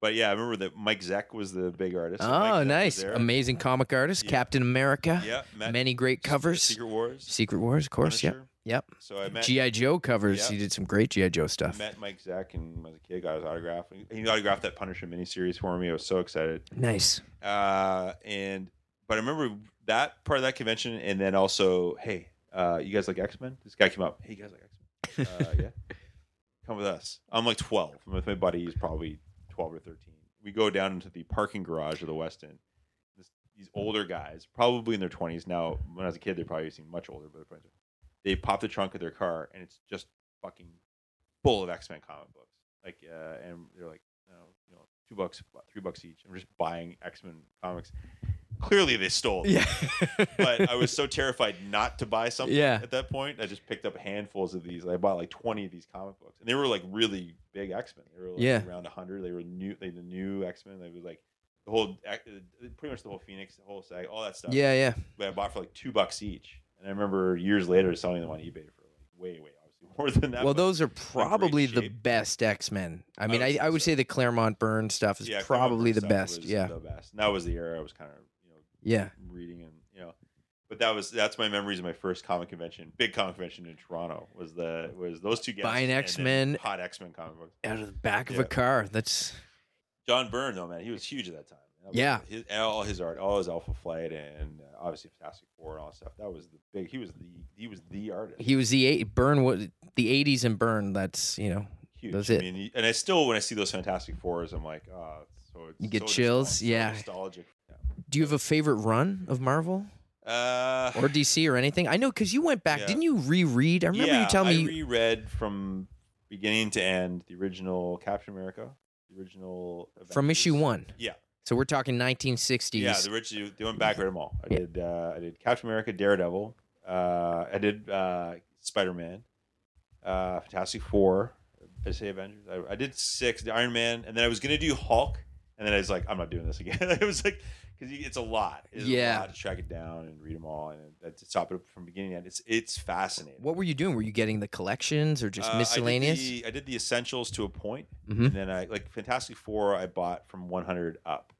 But yeah, I remember that Mike Zeck was the big artist. Oh, nice! Amazing comic artist, Yeah. Captain America. Yeah, met Many great covers. Secret Wars. Secret Wars, of course. Yep. Punisher. Yep. So I met GI Joe covers. Yeah. He did some great GI Joe I stuff. met Mike Zeck and as a kid got his autograph. He autographed that Punisher miniseries for me. I was so excited. Nice. Uh, and but I remember that part of that convention, and then also, hey, uh, you guys like X Men? This guy came up. Hey, you guys like X Men? Uh, yeah, come with us. I'm like 12. I'm with my buddy. He's probably 12 or 13. We go down into the parking garage of the West End. These older guys, probably in their 20s now. When I was a kid, they probably seemed much older, but they're 20s. they pop the trunk of their car, and it's just fucking full of X Men comic books. Like, uh, and they're like, you know, you know, two bucks, three bucks each. I'm just buying X Men comics. Clearly, they stole. them. Yeah. but I was so terrified not to buy something Yeah. at that point. I just picked up handfuls of these. I bought like 20 of these comic books, and they were like really big X Men. They were like Yeah. around 100. They were new. They the new X Men. They was like the whole, uh, pretty much the whole Phoenix, the whole sag, all that stuff. yeah, yeah. But I bought for like two bucks each, and I remember years later selling them on eBay for like way, way obviously more than that. Well, those are probably the shape. best X Men. I mean, would I, I would so. say the Claremont Byrne stuff is yeah, probably the best. Yeah, the best. And that was the era I was kind of yeah. reading and you know but that was that's my memories of my first comic convention big comic convention in toronto was the was those two guys Buying X-Men. hot x-men comic books Out of the back of a car. That's john byrne though man he was huge at that time That Yeah. his, all his art all his alpha flight and uh, obviously fantastic four and all that stuff that was the big he was the he was the artist he was the eight Byrne. Was the eighties and Byrne? That's you know. huge that's I it. mean, and i still when i see those fantastic fours i'm like oh so it's You get so chills? nostal- so Yeah. nostalgic yeah. Do you have a favorite run of Marvel uh or DC or anything? I know because you went back. Yeah. Didn't you reread? I remember yeah, you telling me. I reread from beginning to end the original Captain America, the original from issue one. Yeah. So we're talking 1960s. Yeah, the original. They went back read them all. I Yeah. did. Uh, I did Captain America, Daredevil. Uh, I did uh, Spider Man, uh, Fantastic Four. I say Avengers? I, I did six. The Iron Man, and then I was gonna do Hulk, and then I was like, I'm not doing this again. it was like because it's a lot. It's Yeah. a lot to track it down and read them all, and uh, to stop it from beginning to end. It's it's fascinating. what were you doing? Were you getting the collections or just Uh, miscellaneous? I did, the, I did the essentials to a point, Mhm. and then I like Fantastic Four. I bought from 100 up,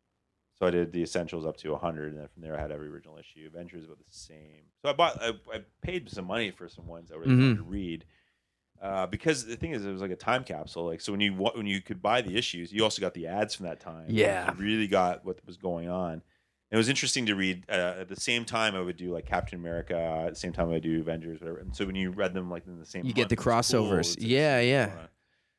So I did the essentials up to 100, and then from there I had every original issue. Avengers about the same. So I bought, I, I paid some money for some ones I really wanted to read. Uh, because the thing is, it was like a time capsule. Like, so when you when you could buy the issues, you also got the ads from that time. Yeah. you really got what was going on. It was interesting to read. Uh, at the same time, I would do like Captain America. At the same time, I would do Avengers, whatever. And so when you read them like in the same, You get the was cool. crossovers. Yeah, yeah.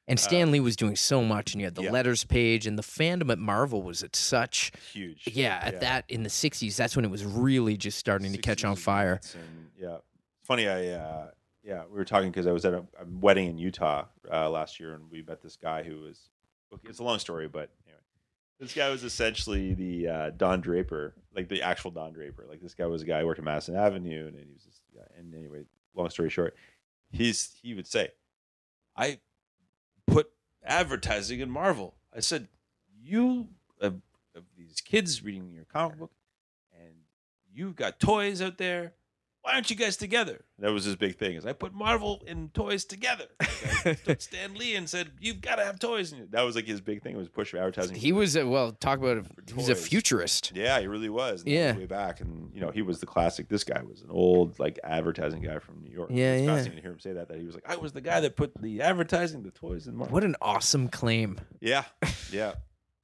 And Stan Lee was doing so much, and you had the Uh, yeah. letters page, and the fandom at Marvel was at such. huge. Yeah, at that in the '60s, that's when it was really just starting to catch on fire. And, yeah, funny. I uh, yeah, we were talking because I was at a, a wedding in Utah uh, last year, and we met this guy who was. okay, It's a long story, but this guy was essentially the uh, Don Draper, like the actual Don Draper. Like this guy was a guy who worked at Madison Avenue, and he was this guy. And anyway, long story short, he's he would say, "I put advertising in Marvel." I said, "You have, have these kids reading your comic book, and you've got toys out there. Why aren't you guys together?" That was his big thing. Is I put Marvel and toys together. Like, Stan Lee and said, "You've got to have toys." And that was like his big thing It was push advertising. He was a, well, talk about a, he was a futurist. Yeah, he really was. And was Yeah. way back, and you know, he was the classic. This guy was an old like advertising guy from New York. Yeah, it's yeah. fascinating to hear him say that. That he was like, I was the guy that put the advertising, the toys in Marvel. What an awesome claim! Yeah, yeah.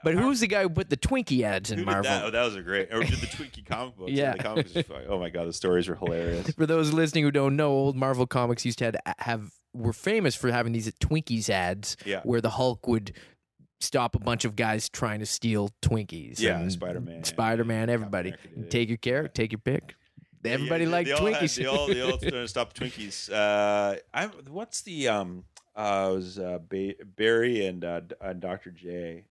But who was the guy who put the Twinkie ads in Marvel? that? Oh, that was a great. Or did the Twinkie comic books? Yeah. the comics. Oh my god, the stories were hilarious. For those listening who don't know, old Marvel comics used to have, have were famous for having these Twinkies ads Yeah, where the Hulk would stop a bunch of guys trying to steal Twinkies. yeah. Spider Man. Spider Man, everybody. Take your care, take your pick. Everybody yeah, liked they all had- Twinkies. They all, they all trying to stop Twinkies. Uh, I what's the um uh it was uh ba- Barry and uh, uh Dr. J,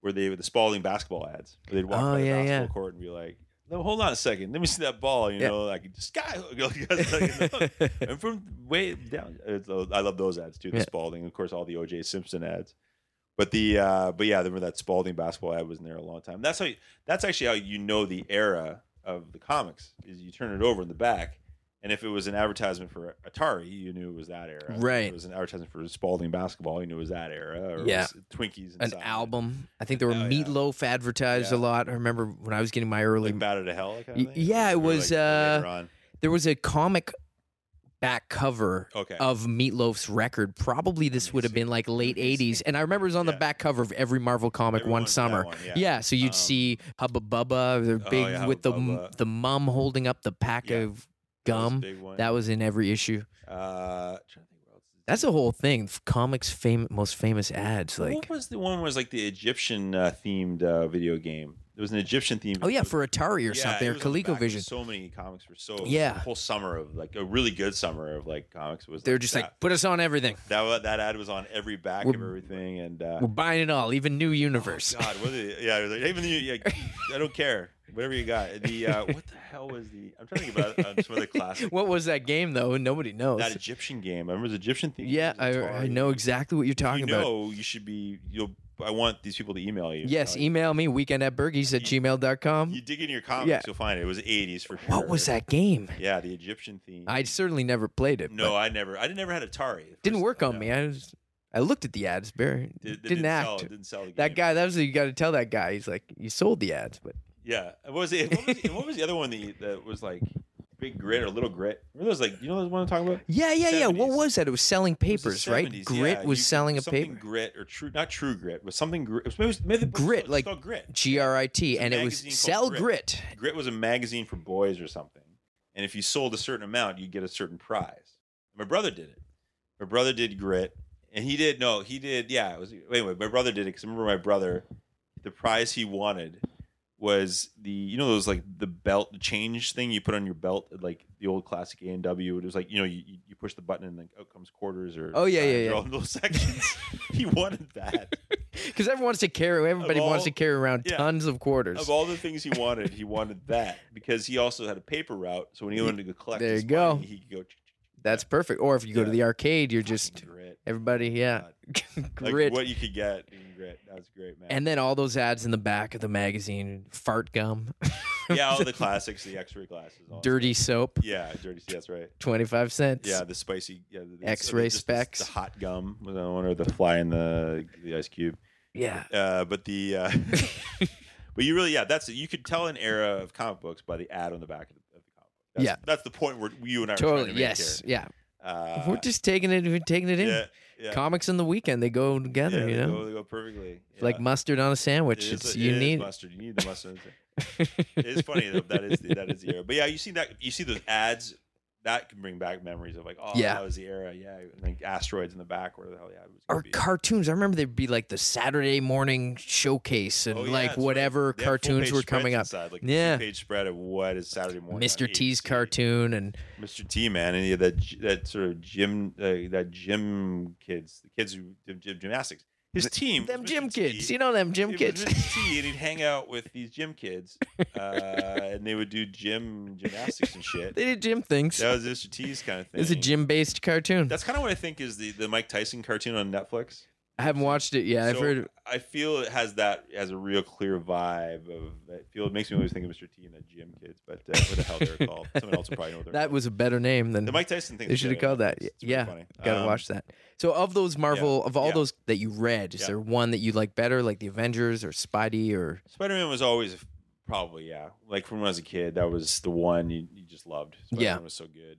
where they the Spalding basketball ads. Where they'd walk Oh, by the yeah, basketball yeah. court and be like, "No, hold on a second, let me see that ball." You Yeah. know, like skyhook. and from way down, uh, I love those ads too. The Yeah. Spalding, of course, all the OJ Simpson ads. But the uh, but yeah, remember that Spalding basketball ad was in there a long time. That's how you, that's actually how you know the era of the comics is you turn it over in the back, and if it was an advertisement for Atari, you knew it was that era. If Right. it was an advertisement for Spalding basketball, you knew it was that era. Or Yeah. Twinkies. An inside. album. I think there were Oh, yeah. Meatloaf advertised a lot. I remember when I was getting my early. like Bat Out of Hell. Kind of yeah, it was, like, uh, there was a comic back cover Okay. of Meatloaf's record. Probably this would have been like late '80s, and I remember it was on the back cover of every Marvel comic Everyone one summer. one, yeah. yeah. so you'd Um, see Hubba Bubba, the oh, big yeah, with the Hubba m- Bubba. the mum holding up the pack Yeah. of That was a gum. big. That was in every issue. Uh, trying to think what else is That's a whole thing. Comics fam- most famous ads like. what was the one was like the Egyptian uh, themed uh, video game? There was an Egyptian theme. Oh yeah, for Atari or Yeah, something or was on the back. ColecoVision. So many comics were so Yeah. The whole summer of like a really good summer of like comics was. They're like just that. like put us on everything. that. That ad was on every back We're- of everything, and uh, We're buying it all, even New Universe. God, what they, yeah, it like, even the, yeah, I don't care, whatever you got. The uh, what the hell was the? I'm trying to think about uh, some of the classic. what was that game though? Nobody knows. That Egyptian game. I remember the Egyptian theme. yeah, I, I know exactly what you're talking you about. know, you should be. You'll. I want these people to email you. Yes, email me weekend at burgies at gmail.com. You dig in your comics, Yeah. you'll find it. It was 80s for sure. What was that game? Yeah, the Egyptian theme. I certainly never played it. no, I never. I never had Atari. Didn't work on me. I was, I looked at the ads, Barry. Did- didn't, didn't act. Sell, didn't sell the that guy, that was you got to tell that guy. He's like, you sold the ads, but Yeah. What was it? What was, what was the other one that, that was like big grit or little grit? Remember those like you know those one I'm talking about? yeah, yeah, yeah. What was that? It was selling It was papers, right? 70s, Grit yeah. was You- selling a paper. Grit or true, not true grit, but something grit. It was, maybe, it was- maybe it was Grit, like grit. G R I T, and it was sell called grit. Grit was a magazine for boys or something, and if you sold a certain amount, you get a certain prize. My brother did it. My brother did Grit, and he did no, he did yeah. It was anyway. My brother did it because I remember my brother, the prize he wanted was the you know those like the belt the change thing you put on your belt like the old classic A and W. It was like you know you, you push the button and like out comes quarters or Oh, yeah, yeah, yeah. all those sections. he wanted that. Because everyone wants to carry, everybody Of wants to carry around yeah. tons of quarters. Of all the things he wanted, he wanted that because he also had a paper route. So when he wanted to go collect, There his you go. money, he could go. That's perfect. Or if you go to the arcade, you're just everybody, yeah, Like what you could get in grit. That was great, man. and then all those ads in the back of the magazine: fart gum, yeah, all the classics, the X-ray glasses, all dirty stuff. soap, Yeah, dirty. That's right. twenty-five cents. Yeah, the spicy. Yeah, the, X-ray just the- specs. The, hot gum was the one, or the fly in the the ice cube. yeah. Uh, but the uh, but you really, yeah, that's it. You could tell an era of comic books by the ad on the back of the, of the comic book. That's, Yeah. that's the point where you and I Totally. Yes. Yeah. Uh, we're just taking it. We're taking it in. yeah, yeah. Comics in the weekend. They go together. yeah, you they know, go, they go perfectly. It's like mustard on a sandwich. It is- it's it you is need. mustard. You need the mustard. it's funny though. That is the, that is the era. But yeah, you see that you see those ads that can bring back memories of like, oh, Yeah. that was the era. Yeah, and like asteroids in the back. Where the hell? Yeah, it was. or be. cartoons. I remember there'd be like the Saturday morning showcase and Oh, yeah, like that's right. whatever cartoons were coming up. Inside, like Yeah. yeah, page spread of what is Saturday morning. Mr. T's ABC. cartoon and Mr. T, man, and had that that sort of gym uh, that gym kids, the kids who did gymnastics. His team, them gym Mr. T. kids. You know them gym It kids. Mr. T, and he'd hang out with these gym kids, uh, and they would do gym gymnastics and shit. they did gym things. That was Mr. T's kind of thing. It's a gym based cartoon. That's kind of what I think is the, the Mike Tyson cartoon on Netflix. I haven't watched it yet. I've So heard. I feel it has that has a real clear vibe of. I feel it makes me always think of Mr. T and the gym kids, but uh, what the hell they're called? Someone else will probably know what they're That called. was a better name than The Mike Tyson thing. they should have called that. Yeah, gotta watch that. So, of those Marvel, of all Yeah. those that you read, is Yeah. there one that you like better, like the Avengers or Spidey or? Spider Man was always probably yeah. Like from when I was a kid, that was the one you, you just loved. Spider-Man Yeah. was so good.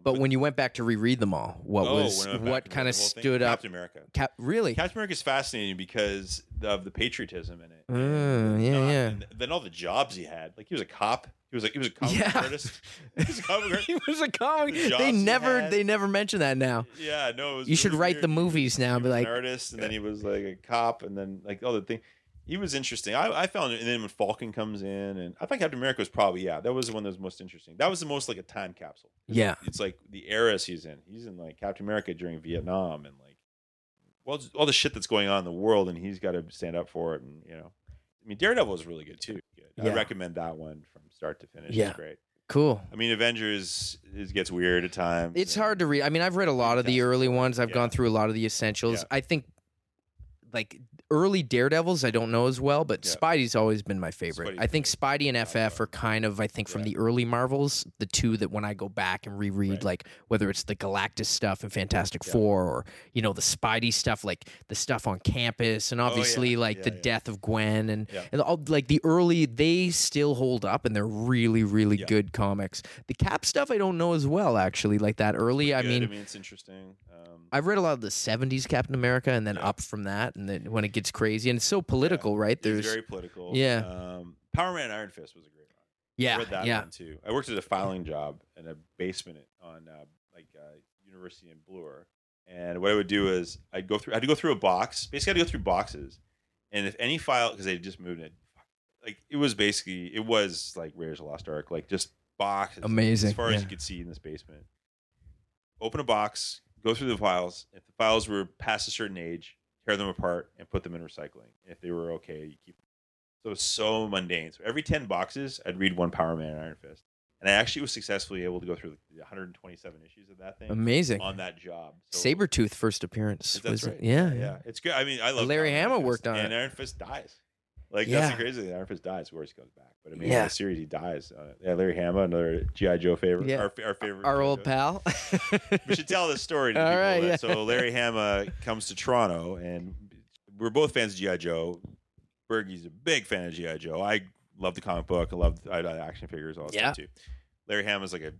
Um, But when you went back to reread them all, what oh, was when I went back what kind of stood up? Captain America. Cap, really? Captain America is fascinating because of the patriotism in it. Mm, yeah, not- yeah. and then all the jobs he had. Like he was a cop. He was like he was a comic Yeah. artist. He was a comic artist. he was a comic. The They never, they never mention that now. Yeah, no. It was You should really write weird. the movies now. Be like, an artist, and then he was like a cop, and then like all the thing. He was interesting. I, I found it, and then when Falcon comes in, and I think Captain America was probably yeah, that was the one that was most interesting. That was the most like a time capsule. yeah, It's like the eras he's in. He's in like Captain America during Vietnam, and like well, all the shit that's going on in the world, and he's got to stand up for it. And you know, I mean, Daredevil is really good too. Good. Yeah. I recommend that one from start to finish. Yeah. It's great. cool. I mean, Avengers it gets weird at times. It's hard to read. I mean, I've read a lot of the early ones. I've yeah. gone through a lot of the essentials. Yeah. I think like early Daredevils, I don't know as well, but Yeah. Spidey's always been my favorite. Spidey's I think. Spidey and FF are kind of, I think, from Yeah. the early Marvels, the two that when I go back and reread, Right. like whether it's the Galactus stuff and Fantastic Yeah. Four, or you know the Spidey stuff, like the stuff on campus, and Oh, obviously like Yeah, the death of Gwen, and, and all like the early, they still hold up, and they're really, really good comics. The Cap stuff, I don't know as well, actually. Like that early, I mean. I mean, it's interesting. Um, I've read a lot of the '70s Captain America, and then up from that, and then when it gets crazy, and it's so political, right? He's There's, very political. Yeah. Um, Power Man Iron Fist was a great. I yeah, read that yeah, one too. I worked at a filing job in a basement on uh, like uh, University in Bloor, and what I would do is I'd go through. I had to go through a box. Basically, I had to go through boxes, and if any file because they just moved it, like it was basically it was like Raiders of the Lost Ark, like just boxes, Amazing, as far as you could see in this basement. Open a box, go through the files. If the files were past a certain age, tear them apart and put them in recycling. If they were okay, you keep them. So it's so mundane. So every 10 boxes, I'd read one Power Man and Iron Fist. And I actually was successfully able to go through the 127 issues of that thing amazing. on that job. So Sabretooth first appearance. That's was right. Yeah, yeah. It's good. I mean, I love Larry Hama worked on and it. And Iron Fist dies. Like Yeah. that's the crazy thing. Iron Fist dies. Of course, he comes back. But I mean, Yeah. in the series, he dies. Uh, yeah, Larry Hama, another GI Joe favorite. Yeah. Our, our favorite. Our old Joe. pal. we should tell this story to All people. right, yeah. So Larry Hama comes to Toronto, and we're both fans of GI Joe. Bergie's a big fan of GI Joe. I love the comic book. I love I, I action figures, all that Yeah. stuff too. Larry Hama's like a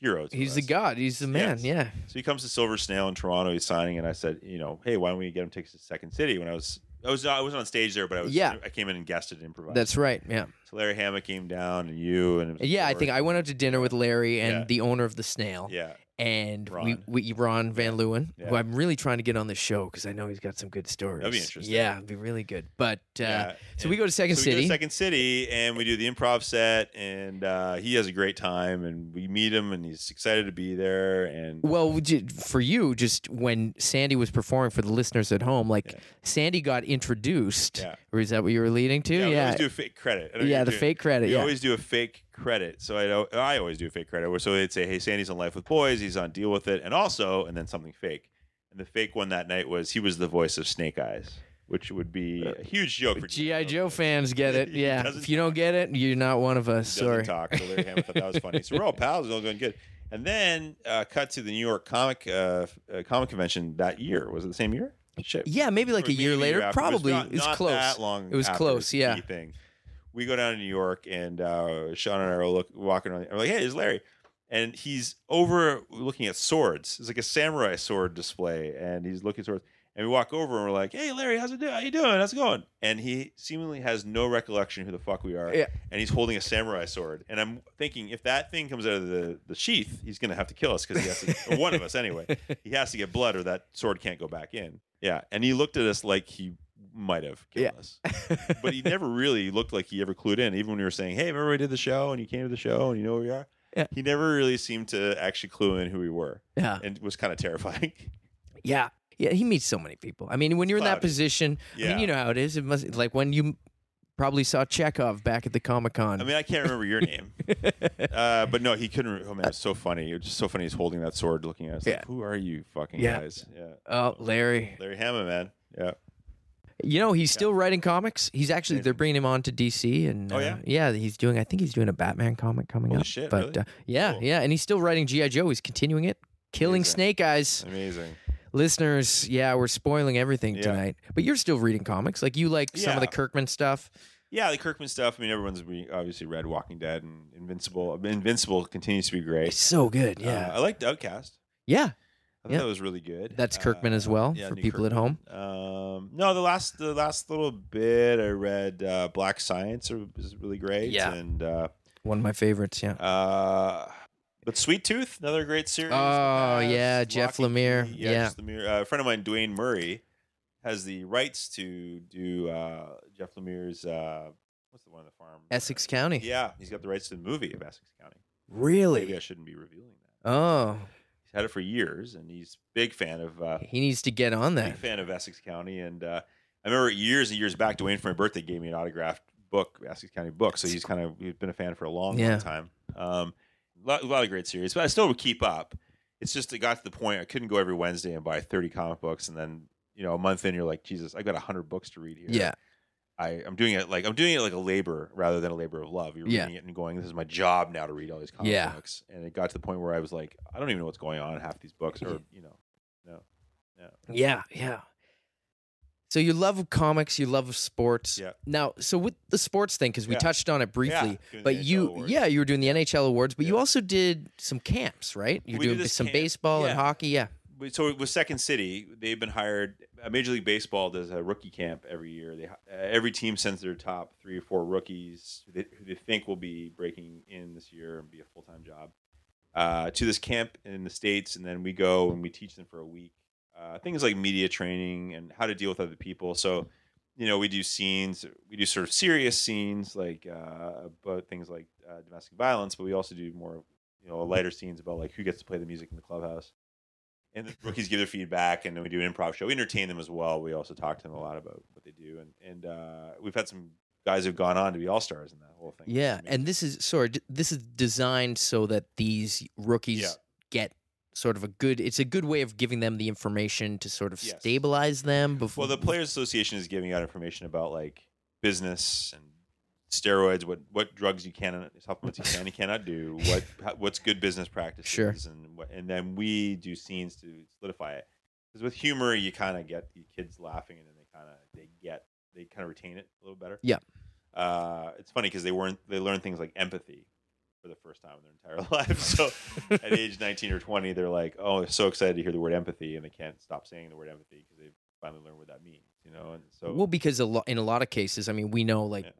hero. To He's the god. He's the man. Yes. Yeah. So he comes to Silver Snail in Toronto. He's signing, and I said, you know, hey, why don't we get him tickets to Second City? When I was, I was, I wasn't on stage there, but I was. Yeah. I came in and guested and improvised. That's right. Yeah. So Larry Hama came down, and you, and Yeah. I think I went out to dinner with Larry and Yeah. the owner of the Snail, Yeah, and Ron. we, we Ron Van Leeuwen, who I'm really trying to get on the show because I know he's got some good stories. That'd be interesting. Yeah, it'd be really good. But uh, yeah. so And- we go to Second so we go City. to Second City, and we do the improv set, and uh, he has a great time, and we meet him, and he's excited to be there, and Well, for you, just when Sandy was performing for the listeners at home, like. Sandy got introduced, Yeah. or is that what you were leading to? yeah, we always do a fake credit. I know yeah, you're the doing- fake credit. We Yeah, always do a fake credit. So I know I always do a fake credit. So they'd say, "Hey, Sandy's on Life with Boys. He's on Deal with It," and also, and then something fake. And the fake one that night was he was the voice of Snake Eyes, which would be a huge joke for GI Joe fans get it. Yeah, if you don't get it, you're not one of us. He doesn't Sorry. talk. So Larry Hama thought that was funny. So we're all pals. It's all going good. And then uh, cut to the New York Comic uh, uh, Comic Convention that year. Was it the same year? Shit. Yeah, maybe like Or a year later. after. It was Probably not- it was close. That long. It was after close, the yeah. key Thing. We go down to New York, and uh, Sean and I are look, walking around. I'm like, "Hey, there's Larry," and he's over looking at swords. It's like a samurai sword display, and he's looking at swords. And we walk over and we're like, "Hey, Larry, how's it doing? How you doing? How's it going?" And he seemingly has no recollection who the fuck we are. Yeah. And he's holding a samurai sword. And I'm thinking, if that thing comes out of the, the sheath, he's gonna have to kill us because he has to. or one of us anyway. He has to get blood, or that sword can't go back in. Yeah. And he looked at us like he might have killed Yeah. us, but he never really looked like he ever clued in. Even when we were saying, "Hey, remember we did the show and you came to the show and you know where we are." Yeah. He never really seemed to actually clue in who we were, yeah, and it was kind of terrifying. yeah, yeah. He meets so many people. I mean, when you're in that position, I mean, you know how it is. It must like when you probably saw Chekov back at the Comic Con. I mean, I can't remember your name, uh, but no, he couldn't. Oh man, it's so funny. It was just so funny. He's holding that sword, looking at us. Yeah. Like, Who are you, fucking Yeah. guys? Yeah, oh, Larry. Larry Hammond, man. Yeah, You know, he's still writing comics. He's actually they're bringing him on to DC, and Oh, uh, yeah? yeah, he's doing. I think he's doing a Batman comic coming Holy up. shit, but really? uh, yeah, Cool. yeah, and he's still writing GI Joe. He's continuing it, killing Amazing. Snake Eyes. amazing. Listeners, yeah, we're spoiling everything Yeah. tonight. But you're still reading comics, like you like some of the Kirkman stuff. Yeah, the Kirkman stuff. I mean, everyone's obviously read Walking Dead and Invincible. Invincible continues to be great. It's so good. Yeah, Uh, I liked Outcast. yeah. I thought Yeah. that was really good. That's Kirkman as well, for New people at home. Um, no, the last the last little bit I read uh, Black Science is really great. Yeah. and uh, One of my favorites. Yeah. uh, but Sweet Tooth, another great series. Oh, yeah, Jeff Lemire. Yeah. Jeff Lemire. Uh, a friend of mine, Dwayne Murray, has the rights to do uh, Jeff Lemire's uh, what's the one on the farm? Essex County. Yeah, he's got the rights to the movie of Essex County. Really? Maybe? I shouldn't be revealing that. Oh, He's had it for years, and he's a big fan of uh, he needs to get on that. big fan of Essex County. And uh, I remember years and years back, Dwayne for my birthday gave me an autographed book, Essex County book. So he's kind of he's been a fan for a long, Yeah. long time. Um, a lot, a lot of great series, but I still would keep up. It's just it got to the point I couldn't go every Wednesday and buy thirty comic books, and then you know a month in you're like, Jesus, I got hundred books to read here. Yeah. I, I'm doing it like I'm doing it like a labor rather than a labor of love. You're Yeah. reading it and going, "This is my job now to read all these comic Yeah. books." And it got to the point where I was like, I don't even know what's going on in half these books, or you know, no, no. Yeah, yeah. So you love comics, you love sports. Yeah. Now, so with the sports thing, because we Yeah. touched on it briefly, Yeah, but you, awards. yeah, you were doing the NHL awards, but you also did some camps, right? You're We doing some camp- baseball and hockey. Yeah. So with Second City, they've been hired. uh, Major League Baseball does a rookie camp every year. They uh, every team sends their top three or four rookies who they, they think will be breaking in this year and be a full time job uh, to this camp in the states, and then we go and we teach them for a week uh, things like media training and how to deal with other people. So you know, we do scenes, we do sort of serious scenes like uh, about things like uh, domestic violence, but we also do more, you know, lighter scenes about like who gets to play the music in the clubhouse. And the rookies give their feedback, and then we do an improv show. We entertain them as well. We also talk to them a lot about what they do, and and uh, we've had some guys who've gone on to be all stars in that whole thing. Yeah. And this is, sorry, this is designed so that these rookies Yeah. get sort of a good, it's a good way of giving them the information to sort of Yes. stabilize them before. Well, the Players Association is giving out information about like business and steroids, what what drugs you can and supplements you can and cannot do, what how- what's good business practices, Sure. and what, and then we do scenes to solidify it. Because with humor, you kind of get the kids laughing, and then they kind of they get they kind of retain it a little better. Yeah. Uh, it's funny because they weren't they learn things like empathy for the first time in their entire lives. So at age 19 or 20, they're like, oh, they're so excited to hear the word empathy, and they can't stop saying the word empathy because they've finally learned what that means, you know. And so, well, because a lo- in a lot of cases, I mean, we know like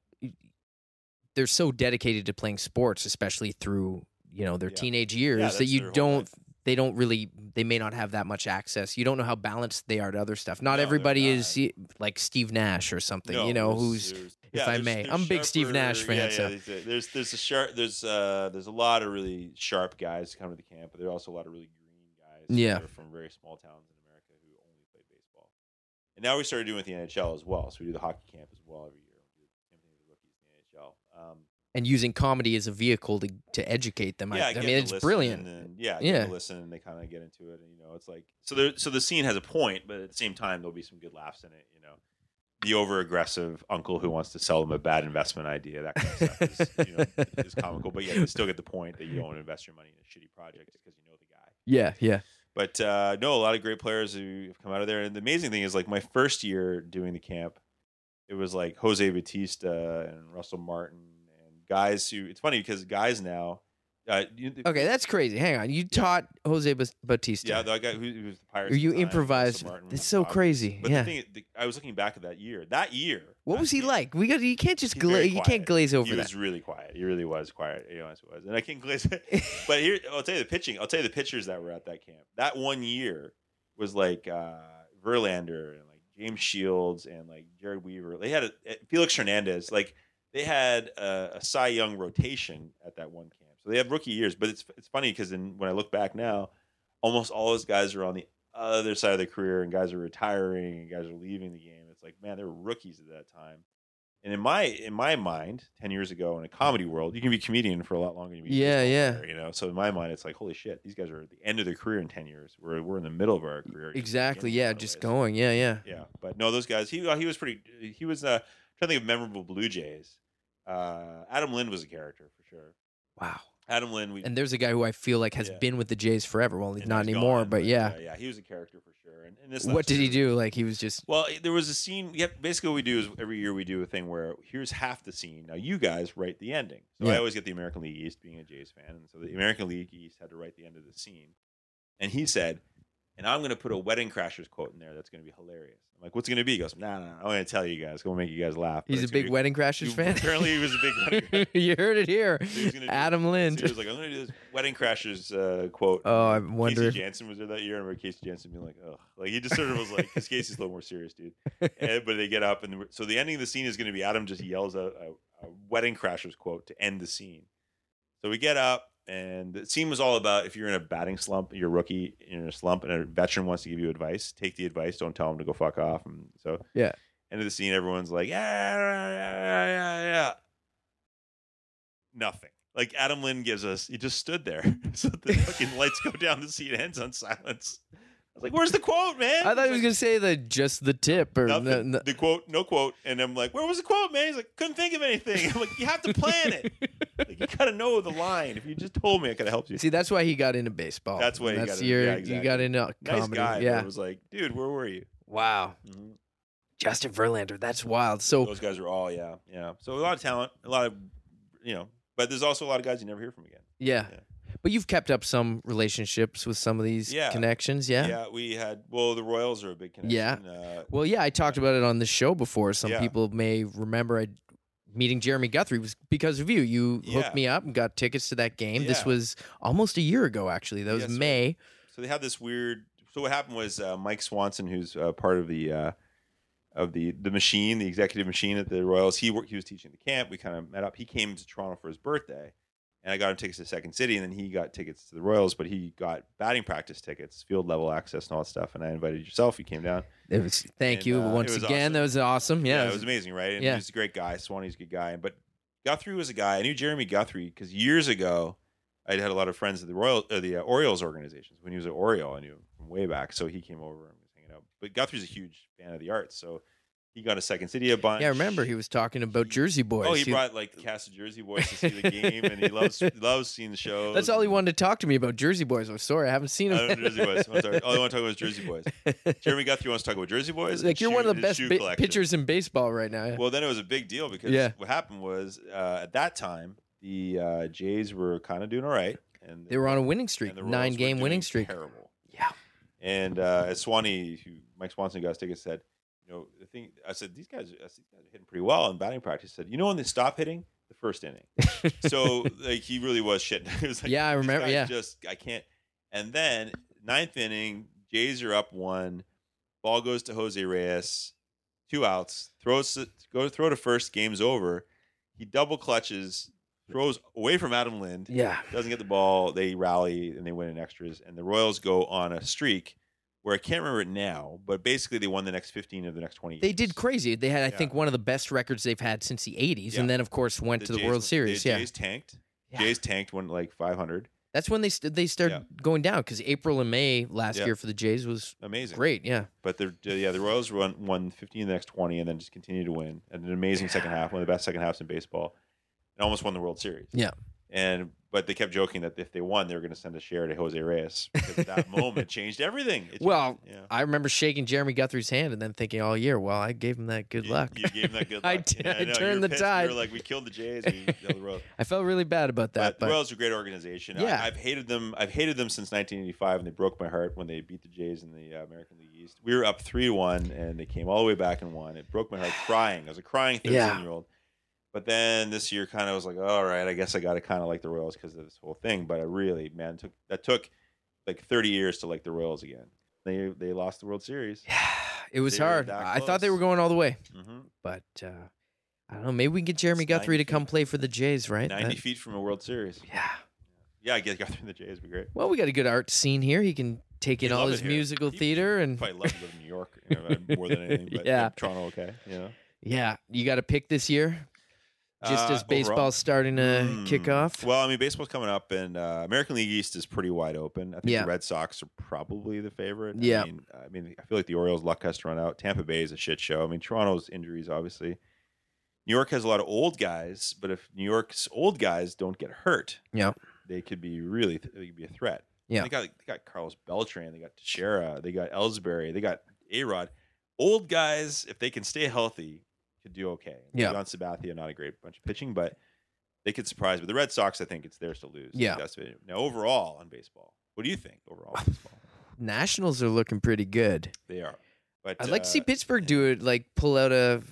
they're so dedicated to playing sports, especially through you know their Yeah. teenage years, that's that you don't. They don't really. They may not have that much access. You don't know how balanced they are to other stuff. Not No, everybody not. is like Steve Nash or something. no, you know, who's there's- if I there's- may. there's I'm a big Steve Nash fan, Yeah, so- yeah, there's, there's there's a sharp there's uh there's a lot of really sharp guys come to the camp, but there are also a lot of really green guys. Yeah. from very small towns in America who only play baseball. And now we started doing it with the NHL as well. So we do the hockey camp as well every year. We do the same thing with the rookies in the NHL. Um, and using comedy as a vehicle to to educate them. yeah, I, I mean, it's brilliant. And, yeah, Yeah. Listen and they kind of get into it, and you know, it's like so. There, so the scene has a point, but at the same time, there'll be some good laughs in it. You know, the over aggressive uncle who wants to sell them a bad investment idea, that kind of stuff, is, you know, is comical. But yeah, you still get the point that you don't want to invest your money in a shitty project because you know the guy. Yeah, yeah, But uh, no, a lot of great players who have come out of there. And the amazing thing is, like my first year doing the camp, it was like Jose Bautista and Russell Martin guys who. It's funny because guys now. Uh, you, Okay, that's crazy. Hang on. You taught Jose Bautista. Yeah, the guy who, who was the Pirates. You time, improvised. Martin was so Bob. crazy. But yeah. the thing, the, I was looking back at that year. That year. what was he year- like? We got. You can't just. Gla- you can't glaze over He that. was really quiet. He really was quiet. You know, it was, and I can't glaze. but here, I'll tell you the pitching. I'll tell you the pitchers that were at that camp. That one year was like uh, Verlander and like James Shields and like Jered Weaver. They had a, Felix Hernandez. Like they had a, a Cy Young rotation at that one camp. So they have rookie years. But it's it's funny because when I look back now, almost all those guys are on the other side of their career, and guys are retiring, and guys are leaving the game. It's like man, they were rookies at that time. And in my in my mind, ten years ago in a comedy world, you can be a comedian for a lot longer than you be Yeah, yeah. player, you know. So in my mind, it's like holy shit, these guys are at the end of their career in ten years. We're we're in the middle of our career. exactly. beginning in a Yeah. Just going. Yeah. Yeah. Yeah, but no, those guys. He he was pretty. He was uh, trying to think of memorable Blue Jays. Uh, Adam Lind was a character for sure. Wow. Adam Lind. We, And there's a guy who I feel like has Yeah. been with the Jays forever. Well, he's and not he's anymore, gone, but yeah. yeah, yeah, he was a character for sure. And, and this What did he do? Like he was just. Well, there was a scene. Yeah, basically, what we do is every year we do a thing where here's half the scene. Now you guys write the ending. So I always get the American League East, being a Jays fan, and so the American League East had to write the end of the scene. And he said, "And I'm going to put a Wedding Crashers quote in there that's going to be hilarious." I'm like, "What's it going to be?" He goes, "Nah, nah, I'm going to tell you guys. Going to make you guys laugh." He's a big be- Wedding Crashers he- fan. Apparently, he was a big Wedding you heard it here. So he was gonna Adam So he was like, "I'm going to do this Wedding Crashers uh, quote." Oh, I wonder. if- Janssen was there that year. I remember Casey Janssen being like, oh. like he just sort of was like, because Casey's a little more serious, dude. And, but they get up, and so the ending of the scene is going to be Adam just yells a, a, a Wedding Crashers quote to end the scene. So we get up, and the scene was all about if you're in a batting slump, you're a rookie, you're in a slump, and a veteran wants to give you advice, take the advice, don't tell him to go fuck off. And so, Yeah. end of the scene, everyone's like, yeah, yeah, yeah, yeah, yeah. Nothing. Like Adam Lind gives us, he just stood there. so the fucking lights go down, the scene ends on silence. I was like, "Where's the quote, man?" I thought he was gonna say the just the tip or like, no, "Nothing." no. the quote, no quote, and I'm like, "Where was the quote, man?" He's like, "Couldn't think of anything." I'm like, "You have to plan it. like, you gotta know the line. If you just told me, I could have helped you." See, that's why he got into baseball. That's why he that's got into- your, yeah, you got exactly. into nice comedy. guy. but yeah. it was like, dude, where were you? Wow. Mhm. Justin Verlander. That's wild. So Those guys are all, yeah, yeah. So a lot of talent, a lot of, you know, but there's also a lot of guys you never hear from again. yeah. Yeah. But you've kept up some relationships with some of these Yeah. connections, yeah? Yeah, we had. Well, the Royals are a big connection. Yeah. Uh, Well, yeah, I talked about it on the show before. Some Yeah. people may remember I meeting Jeremy Guthrie was because of you. You Yeah. hooked me up and got tickets to that game. This was almost a year ago, actually. That was Yes. May. so they had this weird. So what happened was uh, Mike Swanson, who's uh, part of the uh, of the the machine, the executive machine at the Royals. He worked. He was teaching the camp. We kind of met up. He came to Toronto for his birthday, and I got him tickets to Second City, and then he got tickets to the Royals. But he got batting practice tickets, field level access, and all that stuff. And I invited yourself. You came down. It was thank And, you uh, once again. awesome. That was awesome. Yeah. it was amazing, right? And yeah. he was a great guy. Swanee's a good guy, but Guthrie was a guy. I knew Jeremy Guthrie because years ago, I'd had a lot of friends at the Royal, uh, the uh, Orioles organizations. When he was at Oriole, I knew him from way back. So he came over and was hanging out. But Guthrie's a huge fan of the arts, so he got a Second City a bunch. yeah, I remember he was talking about He- Jersey Boys. Oh, he He- brought like the cast of Jersey Boys to see the game, and he loves loves seeing the show. That's all he wanted to talk to me about Jersey Boys. I'm sorry, I haven't seen I him. don't know Jersey Boys. I'm sorry. All I want to talk about is Jersey Boys. Jeremy Guthrie wants to talk about Jersey Boys. like you're shoe- one of the best collection. pitchers in baseball right now. Well, then it was a big deal because Yeah. what happened was uh, at that time the uh, Jays were kind of doing all right, and they were on a winning streak, nine game winning streak. Terrible. Yeah. And uh, as Swanee, who Mike Swanson got his tickets, said, you know, the thing I said these guys, I said, these guys are hitting pretty well in batting practice. He said, you know, when they stop hitting the first inning. so like he really was shit. it was like, Yeah, I remember, yeah. Just I can't. And then ninth inning, Jays are up one. Ball goes to Jose Reyes, two outs. Throws it, go throw to first. Game's over. He double clutches, throws away from Adam Lind. Yeah. Doesn't get the ball. They rally and they win in extras. And the Royals go on a streak where I can't remember it now, but basically they won the next fifteen of the next twenty. They did crazy. They had, I Yeah. think, one of the best records they've had since the '80s, Yeah. and then, of course, went to the Jays- World Series. The yeah, Jays tanked. Yeah. Jays tanked, went like five hundred. that's when they st- they started going down because April and May last year for the Jays was Amazing. great. Yeah, But the yeah, the Royals won won 15 of the next 20 and then just continued to win. And an amazing second half, one of the best second halves in baseball. And almost won the World Series. Yeah. And but they kept joking that if they won, they were going to send a share to Jose Reyes because that moment changed everything. It changed- Well, yeah. I remember shaking Jeremy Guthrie's hand and then thinking all year, well, I gave him that good You- luck. You gave him that good I luck. did- Yeah, I know, turned the pissed. tide. You were like, we killed the Jays. We the Royals. I felt really bad about that, But, but, the Royals are a great organization. Yeah. I, I've hated them. I've hated them since 1985, and they broke my heart when they beat the Jays in the uh, American League East. We were up three to one, and they came all the way back and won. It broke my heart, crying. I was a crying 13 Yeah. year old. But then this year, kind of was like, all right, I guess I got to kind of like the Royals because of this whole thing. But I really, man, took that took like 30 years to like the Royals again. They they lost the World Series. Yeah, it was they hard. I thought they were going all the way, hmm but uh, I don't know. Maybe we can get Jeremy It's Guthrie to come feet. play for the Jays, right? 90 That- feet from a World Series. yeah. Yeah, I guess Guthrie and the Jays would be great. Well, we got a good art scene here. He can take in all his musical He'd theater and Probably love to live in New York you know, more than anything. But Yeah. yeah. Toronto, okay. You know? yeah. You got a pick this year, just Uh, as baseball's overall? starting to kick Hmm. off. Well, I mean, baseball's coming up, and uh, American League East is pretty wide open. I think Yeah. the Red Sox are probably the favorite. Yeah. I mean, I mean, I feel like the Orioles' luck has to run out. Tampa Bay is a shit show. I mean, Toronto's injuries, obviously. New York has a lot of old guys, but if New York's old guys don't get hurt, Yeah. they could be really they could be a threat. Yeah. they got they got Carlos Beltran, they got Teixeira, they got Ellsbury, they got A Rod. Old guys, if they can stay healthy, could do okay. Yeah. John Sabathia, not a great bunch of pitching, but they could surprise. But the Red Sox, I think it's theirs to lose. Yeah. that's it. Now overall on baseball, what do you think overall baseball? Nationals are looking pretty good. They are. But I'd like to see uh, Pittsburgh do it, like pull out a.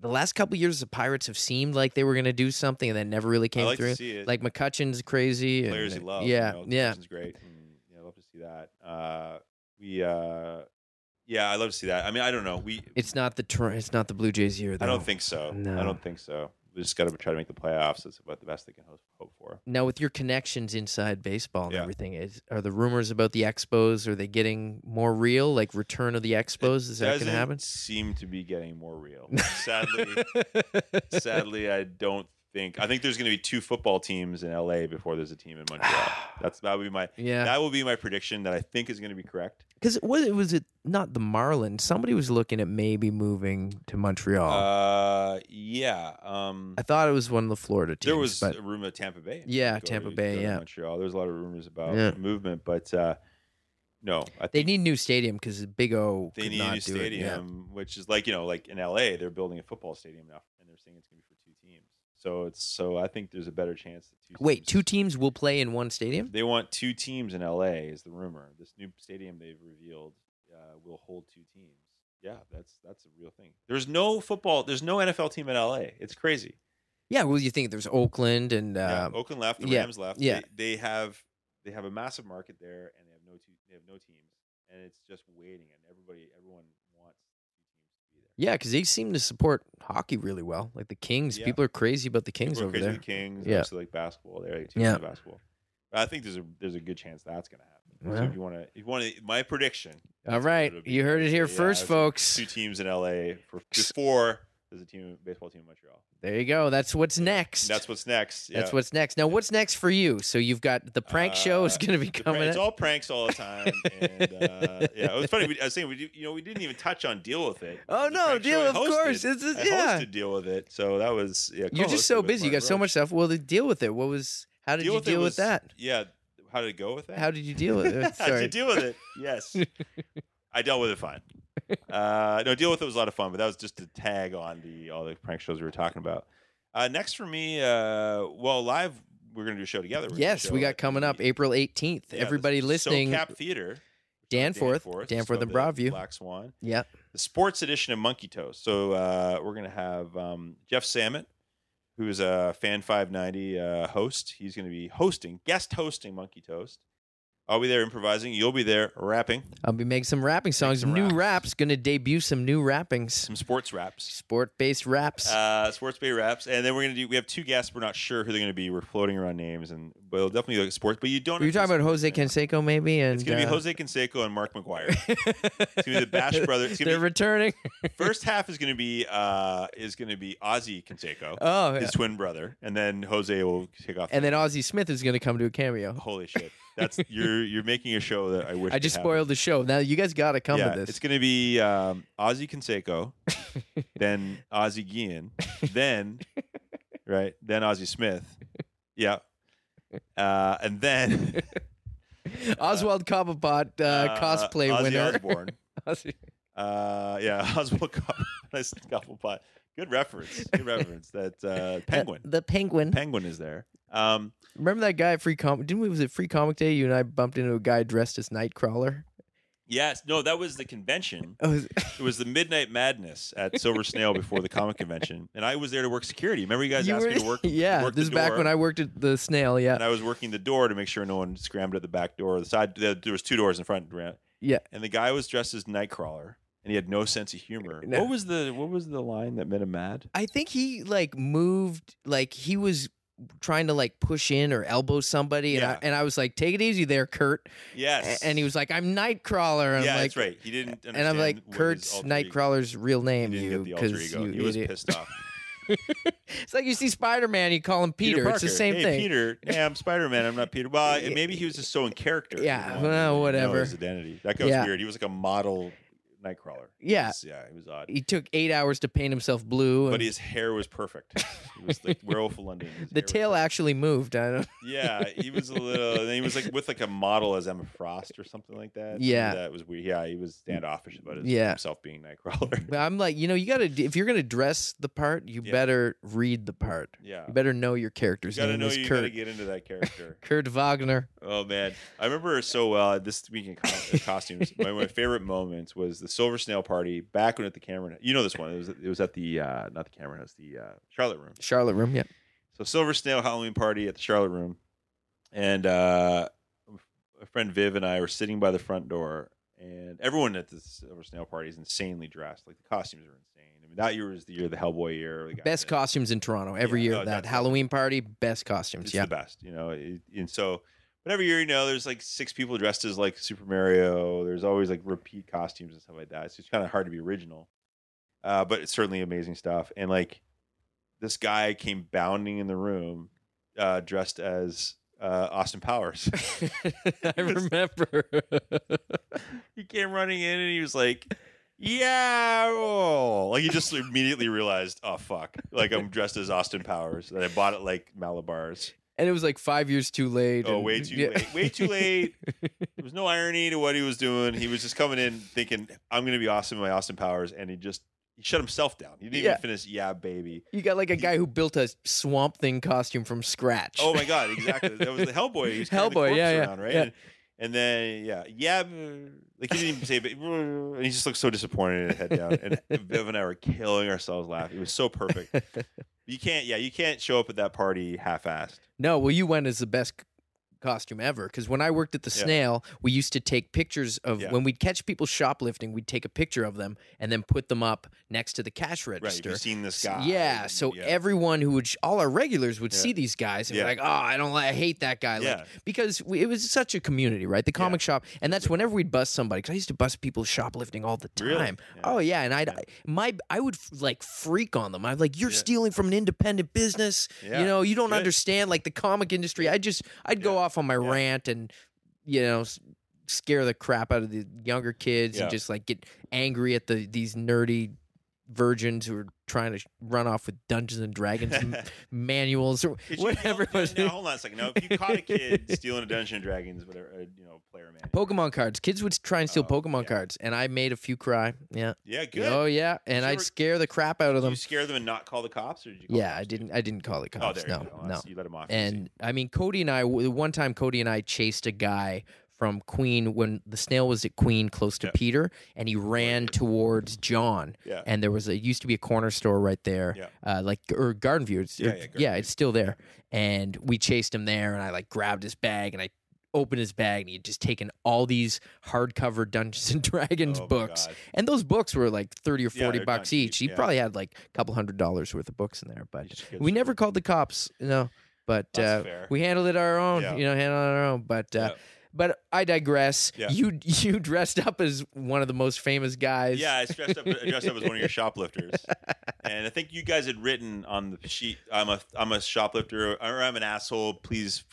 The last couple years, the Pirates have seemed like they were going to do something, and that never really came like through. to see it. Like McCutchen's crazy. and- players he loves. Yeah, you know, yeah. Clemson's great. And, yeah, I love to see that. Uh, we, uh, yeah, I love to see that. I mean, I don't know. We, It's not the Tor- it's not the Blue Jays year. Though. I don't think so. No. I don't think so. We just got to try to make the playoffs. That's about the best they can hope, hope for. Now, with your connections inside baseball and Yeah. everything, is are the rumors about the Expos? Are they getting more real? Like return of the Expos? Is that going to Doesn't happen? Seem to be getting more real. Sadly, sadly, I don't think. I think there's going to be two football teams in LA before there's a team in Montreal. That's that would be my. yeah, That will be my prediction that I think is going to be correct. because was it was it not the Marlins? Somebody was looking at maybe moving to Montreal. Uh, yeah. Um, I thought it was one of the Florida teams. there was but a rumor of Tampa Bay. Yeah, Tampa to- Bay, yeah. Montreal. There's a lot of rumors about Yeah. movement, but uh, no, I they need a new stadium because Big O they need a new. Yeah. stadium, which is like you know, like in LA, they're building a football stadium now, and they're saying it's going to be for two teams. So it's so I think there's a better chance that two. Wait, two teams will play in one stadium? They want two teams in LA, is the rumor. This new stadium they've revealed uh, will hold two teams. Yeah, that's that's a real thing. There's no football. There's no NFL team in LA. It's crazy. Yeah. Well, you think there's Oakland and yeah, um, Oakland left. The yeah, Rams left. yeah. They, they have they have a massive market there, and they have no two, they have no teams, and it's just waiting, and everybody everyone wants two teams to be there. Yeah, because they seem to support hockey really well. Like the Kings, Yeah. people are crazy about the Kings over crazy there. the Kings. Yeah. obviously like basketball. They're like Yeah. basketball. But I think there's a there's a good chance that's going to happen. So if you want to, if you want to, my prediction. All right, you heard it here Yeah, first, folks. Two teams in LA for before there's a team baseball team in Montreal. There you go. That's what's next. That's what's next. That's what's next. Now, what's next for you? So you've got the prank show is Uh, going to be coming. prank- It's all pranks all the time, and uh, yeah, it was funny. We, I was saying, we you know, we didn't even touch on deal with it. Oh, The no, Deal- I of course. hosted. It's- it's- I yeah. hosted deal with it, so that was yeah. You're just so busy. You got so much stuff. Well, to deal with it. What was? How did you with it deal was- with that? Yeah, how did it go with that? How did you deal with it? How'd Sorry. you deal with it? Yes, I dealt with it fine. Uh, no, deal with it was a lot of fun, but that was just to tag on the all the prank shows we were talking about. Uh, next for me, uh, well, live we're gonna do a show together. We're Yes, we got coming up April 18th. yeah, Everybody listening. SoCap Theater. Danforth, Danforth, Danforth and Broadview. Black Swan. Yeah. the sports edition of Monkey Toast. So uh, we're gonna have um, Jeff Samet, who is a Fan 590 uh, host. He's gonna be hosting, guest hosting Monkey Toast. I'll be there improvising. You'll be there rapping I'll be making some rapping songs. some new raps. to debut some new rappings. some sports raps, Sport based raps. uh, sports bay raps, and then we're gonna do. We have two guests. We're not sure who they're gonna be. We're floating around names, and but it'll definitely like sports. But you don't. Were you talking about Jose Canseco? Maybe? And It's gonna be uh, Jose Canseco and Mark McGwire. It's gonna be the Bash brothers. It's gonna They're be- returning. First half is gonna be uh, is gonna be Ozzie Canseco. oh, yeah. his twin brother, and then Jose will take off. and then Ozzie Smith is to come to a cameo. holy shit, that's you're you're making a show that I wish. I just could happen. spoiled the show. Now you guys got to come yeah, to this. it's gonna be um, Ozzie Canseco, then Ozzie Guillen, then right, then Ozzie Smith. Yeah, uh, and then Oswald Cobblepot uh, cosplay Ozzy winner. Osbourne. Uh, yeah, Oswald nice Cobblepot. Good reference. Good reference. That uh, penguin. the penguin. penguin is there. Um, Remember that guy at Free Comic? Didn't we? Was it Free Comic Day? You and I bumped into a guy dressed as Nightcrawler. yes, no, that was the convention. Oh, is- It was the Midnight Madness at Silver Snail before the comic convention, and I was there to work security. Remember, you guys you asked were- me to work. yeah, work this is back when I worked at the Snail. Yeah, and I was working the door to make sure no one scrambled at the back door or the side. There there was two doors in front, yeah. and the guy was dressed as Nightcrawler, and he had no sense of humor. No. What was the What was the line that made him mad? I think he like moved, like he was trying to like push in or elbow somebody, and, Yeah. I, and I was like, "Take it easy there, Kurt." Yes, A- And he was like, "I'm Nightcrawler," and yeah, I'm like, that's right. He didn't. And I'm like, understand what his "Kurt's alter ego- Nightcrawler's real name, you get the alter because you He was idiot." pissed off. It's like you see Spider Man, you call him Peter. it's the same hey, thing. Peter. Yeah, I'm Spider Man. I'm not Peter. Well, maybe he was just so in character. Yeah, you know, well, whatever. His identity. That guy was Yeah. weird. He was like a model Nightcrawler. Yeah. He was- yeah, he was odd. He took eight hours to paint himself blue. But his hair was perfect. He was like Werewolf of London. His the tail actually moved. I don't. Yeah, he was a little. And he was like with like a model as Emma Frost or something like that. Yeah. that was weird. Yeah, he was standoffish about his, Yeah. himself being Nightcrawler. But I'm like, you know, you gotta if you're gonna dress the part, you Yeah. better read the part. Yeah, You better know your you character's gotta name know you Kurt. gotta get into that character. Kurt Wagner. Oh man, I remember so well uh, this week in costumes. Of my favorite moments was the Silver Snail party back when at the Cameron. You know this one. It was it was at the uh, not the Cameron House, the uh, Charlotte Room. Charlotte Room, yeah. So Silver Snail Halloween party at the Charlotte Room, and uh, a friend Viv and I were sitting by the front door, and everyone at the Silver Snail party is insanely dressed. Like the costumes are insane. I mean, that year was the year the Hellboy year. Best costumes in Toronto every Yeah, year. no, that Halloween party, best costumes. It's yeah. the best, you know. it- and so, but every year, you know, there's like six people dressed as like Super Mario. There's always like repeat costumes and stuff like that. So it's kind of hard to be original. Uh, but it's certainly amazing stuff. And like this guy came bounding in the room, uh, dressed as uh, Austin Powers. I remember. he came running in and he was like, "Yeah," oh. like he just immediately realized, "Oh fuck!" Like I'm dressed as Austin Powers, and I bought it like Malabar's. And it was like five years too late. Oh, and- way too yeah. late. Way too late. there was no irony to what he was doing. He was just coming in thinking, I'm going to be awesome in my Austin Powers. And he just, he shut himself down. He didn't Yeah. even finish, yeah, baby. You got like a guy who built a swamp thing costume from scratch. Oh my God, exactly. That was the Hellboy. He was Hellboy, yeah, yeah, around, right? yeah. And, and then, yeah, yeah, like he didn't even say, but, and he just looked so disappointed and head down. And Viv and I were killing ourselves laughing. It was so perfect. You can't, yeah, you can't show up at that party half-assed. No, well, you went as the best costume ever because when I worked at the Yeah. Snail, we used to take pictures of Yeah. when we'd catch people shoplifting. We'd take a picture of them and then put them up next to the cash Right? register. You've seen this guy. Yeah, and- so yeah. everyone who would, sh- all our regulars would see these guys and be like, "Oh, I don't like, I hate that guy," like, Yeah. because we, it was such a community, right? The comic shop, and that's whenever we'd bust somebody. Because I used to bust people shoplifting all the time. Really? Oh yeah, and I'd my I would like freak on them. I'm like, "You're stealing from an independent business. You know, you don't Good. understand like the comic industry." I just I'd go Yeah. Off on my Yeah. rant and you know. scare the crap out of the younger kids Yeah. and just like get angry at the these nerdy virgins who are trying to run off with Dungeons and Dragons manuals or Did whatever it now- hold on a second. Now, if you caught a kid stealing a Dungeons and Dragons, whatever, uh, you know, player man. Pokemon cards. Kids would try and steal Oh, Pokemon yeah. cards, and I made a few cry. Yeah. Yeah, good. Oh yeah, and I'd ever- scare the crap out of Did them. you scare them and not call the cops, or did you? Call Yeah, I didn't. I didn't call the Oh, cops. there no, you no. You let them off. And I mean, Cody and I. One time, Cody and I chased a guy from Queen when the snail was at Queen, close to Yeah. Peter, and he ran towards John. yeah, And there was a used to be a corner store right there, Yeah. uh, like or Garden View. It's, Yeah, or- yeah, yeah, it's still there. And we chased him there, and I like grabbed his bag and I opened his bag, and he had just taken all these hardcover Dungeons and Dragons Oh, books. And those books were like thirty or forty they're bucks cheap, each. He yeah. probably had like a couple hundred dollars worth of books in there. But we never called the cops, no. But uh, we handled it our own, Yeah. you know, handled it our own. But uh, Yeah. But I digress. Yeah. You you dressed up as one of the most famous guys. Yeah, I dressed up, I dressed up as one of your shoplifters, and I think you guys had written on the sheet, "I'm a, I'm a shoplifter," or "I'm an asshole. Please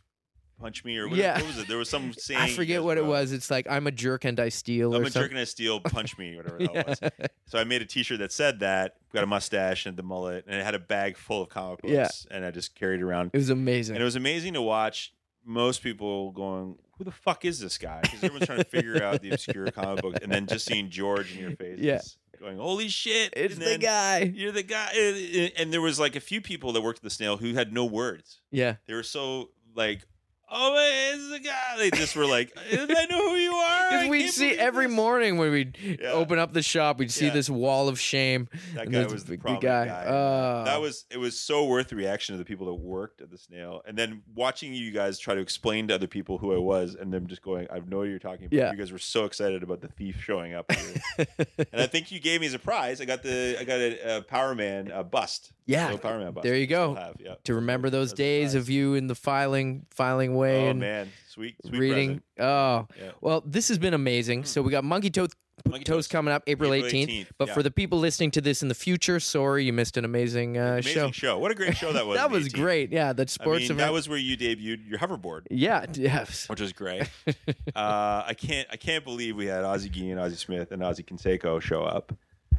punch me," or what, Yeah. what was it? There was some saying. I forget what it was. It's like I'm a jerk and I steal. I'm a something. jerk and I steal. Punch me, whatever hell it was. So I made a T-shirt that said that. Got a mustache and the mullet, and it had a bag full of comic books, Yeah. and I just carried it around. It was amazing. And it was amazing to watch most people going, "Who the fuck is this guy?" Because everyone's trying to figure out the obscure comic book, and then just seeing George in your face, Yeah. going, "Holy shit!" It's and the guy. You're the guy, and- and there was like a few people that worked at the Snail who had no words. Yeah. They were so like, "Oh, man, it's the guy." They just were like, "I know who you are." I we'd see every this." morning when we'd Yeah. open up the shop, we'd see Yeah. this wall of shame. That guy was the big guy. guy. Oh. that was it. Was so worth the reaction of the people that worked at the Snail, and then watching you guys try to explain to other people who I was, and them just going, "I have no idea what you're talking about." Yeah. You guys were so excited about the thief showing up, and I think you gave me as a prize. I got the I got a, a Power Man a bust. Yeah. Little Power Man bust. There you I go. Have, yeah. to remember those That's days prize. of you in the filing filing way Oh and man, sweet, sweet reading. present. Oh, Yeah. well, this has been amazing. So we got Monkey Toast. Monkey Toast. coming up April April 18th. 18th, But yeah. for the people listening to this in the future, sorry you missed an amazing, uh, Amazing show. show. What a great show that was. that was 18th. great. Yeah, that I sports mean, event. that was where you debuted your hoverboard. yeah, yes. which was great. uh, I can't I can't believe we had Ozzie Guillen, Ozzie Smith, and Ozzie Canseco show up.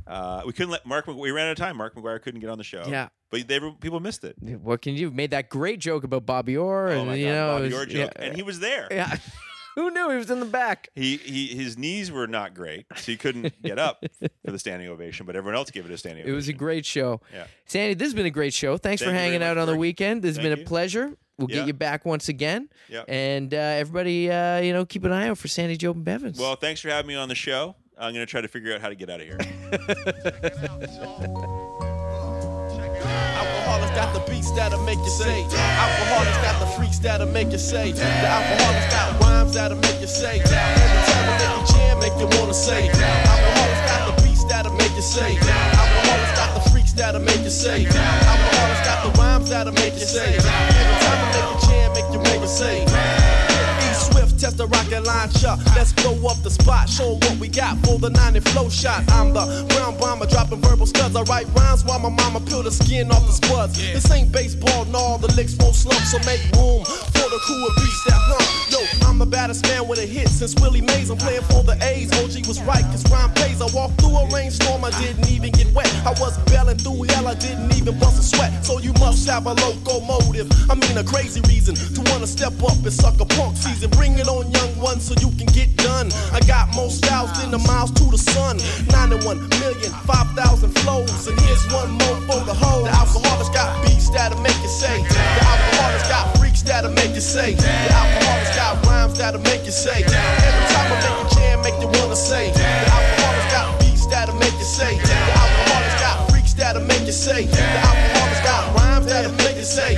Uh, we couldn't let Mark. Mc- We ran out of time. Mark McGwire couldn't get on the show. Yeah. but they were, people missed it. What can you made that great joke about Bobby Orr Oh and my you god, know Bobby it was- Orr joke, yeah, and he was there. yeah. Who knew he was in the back? He he his knees were not great, so he couldn't get up for the standing ovation. But everyone else gave it a standing ovation. It ovation. was a great show. Yeah. Sandy, this has been a great show. Thanks Thank for you very hanging much, out on the weekend. This has Thank been a you. pleasure. We'll Yeah. get you back once again. Yeah. And uh, everybody, uh, you know, keep an eye out for Sandy Jobin-Bevans. Well, thanks for having me on the show. I'm going to try to figure out how to get out of here. Alkaholiks got the beats that'll make you say. Alkaholiks got the freaks that'll make you say. The Alkaholiks got rhymes that'll make you say. Every time I make you jam, make you wanna say. Alkaholiks got the beats that'll make you say. Alkaholiks got the freaks that'll make you say. Alkaholiks got the rhymes that'll make you say. Every time I make you jam, make you say. Test the rocket launcher. Let's blow up the spot. Show what we got for the 90 flow shot. I'm the brown bomber, dropping verbal studs. I write rhymes while my mama peel the skin off the spuds. This ain't baseball, no, the licks won't slump. So make room for the crew of beats that hump. Yo, I'm the baddest man with a hit since Willie Mays. I'm playing for the A's. OG was right, cause rhyme pays. I walked through a rainstorm, I didn't even get wet. I was belling through hell, I didn't even bust a sweat. So you must have a locomotive. I mean, a crazy reason to wanna step up and suck a punk season. Bring it on, young one, so you can get done. I got more styles than the miles to the sun. 91 million, 5,000 flows. And here's one more for the whole. The Alkaholiks got beats that'll make you say. The Alkaholiks got freaks that'll make you say. The Alkaholiks got rhymes that'll make you say. Every time I make a jam, make you wanna say. The Alkaholiks got beats that'll make you say. The Alkaholiks got freaks that'll make you say. The Alkaholiks got rhymes that'll make you say.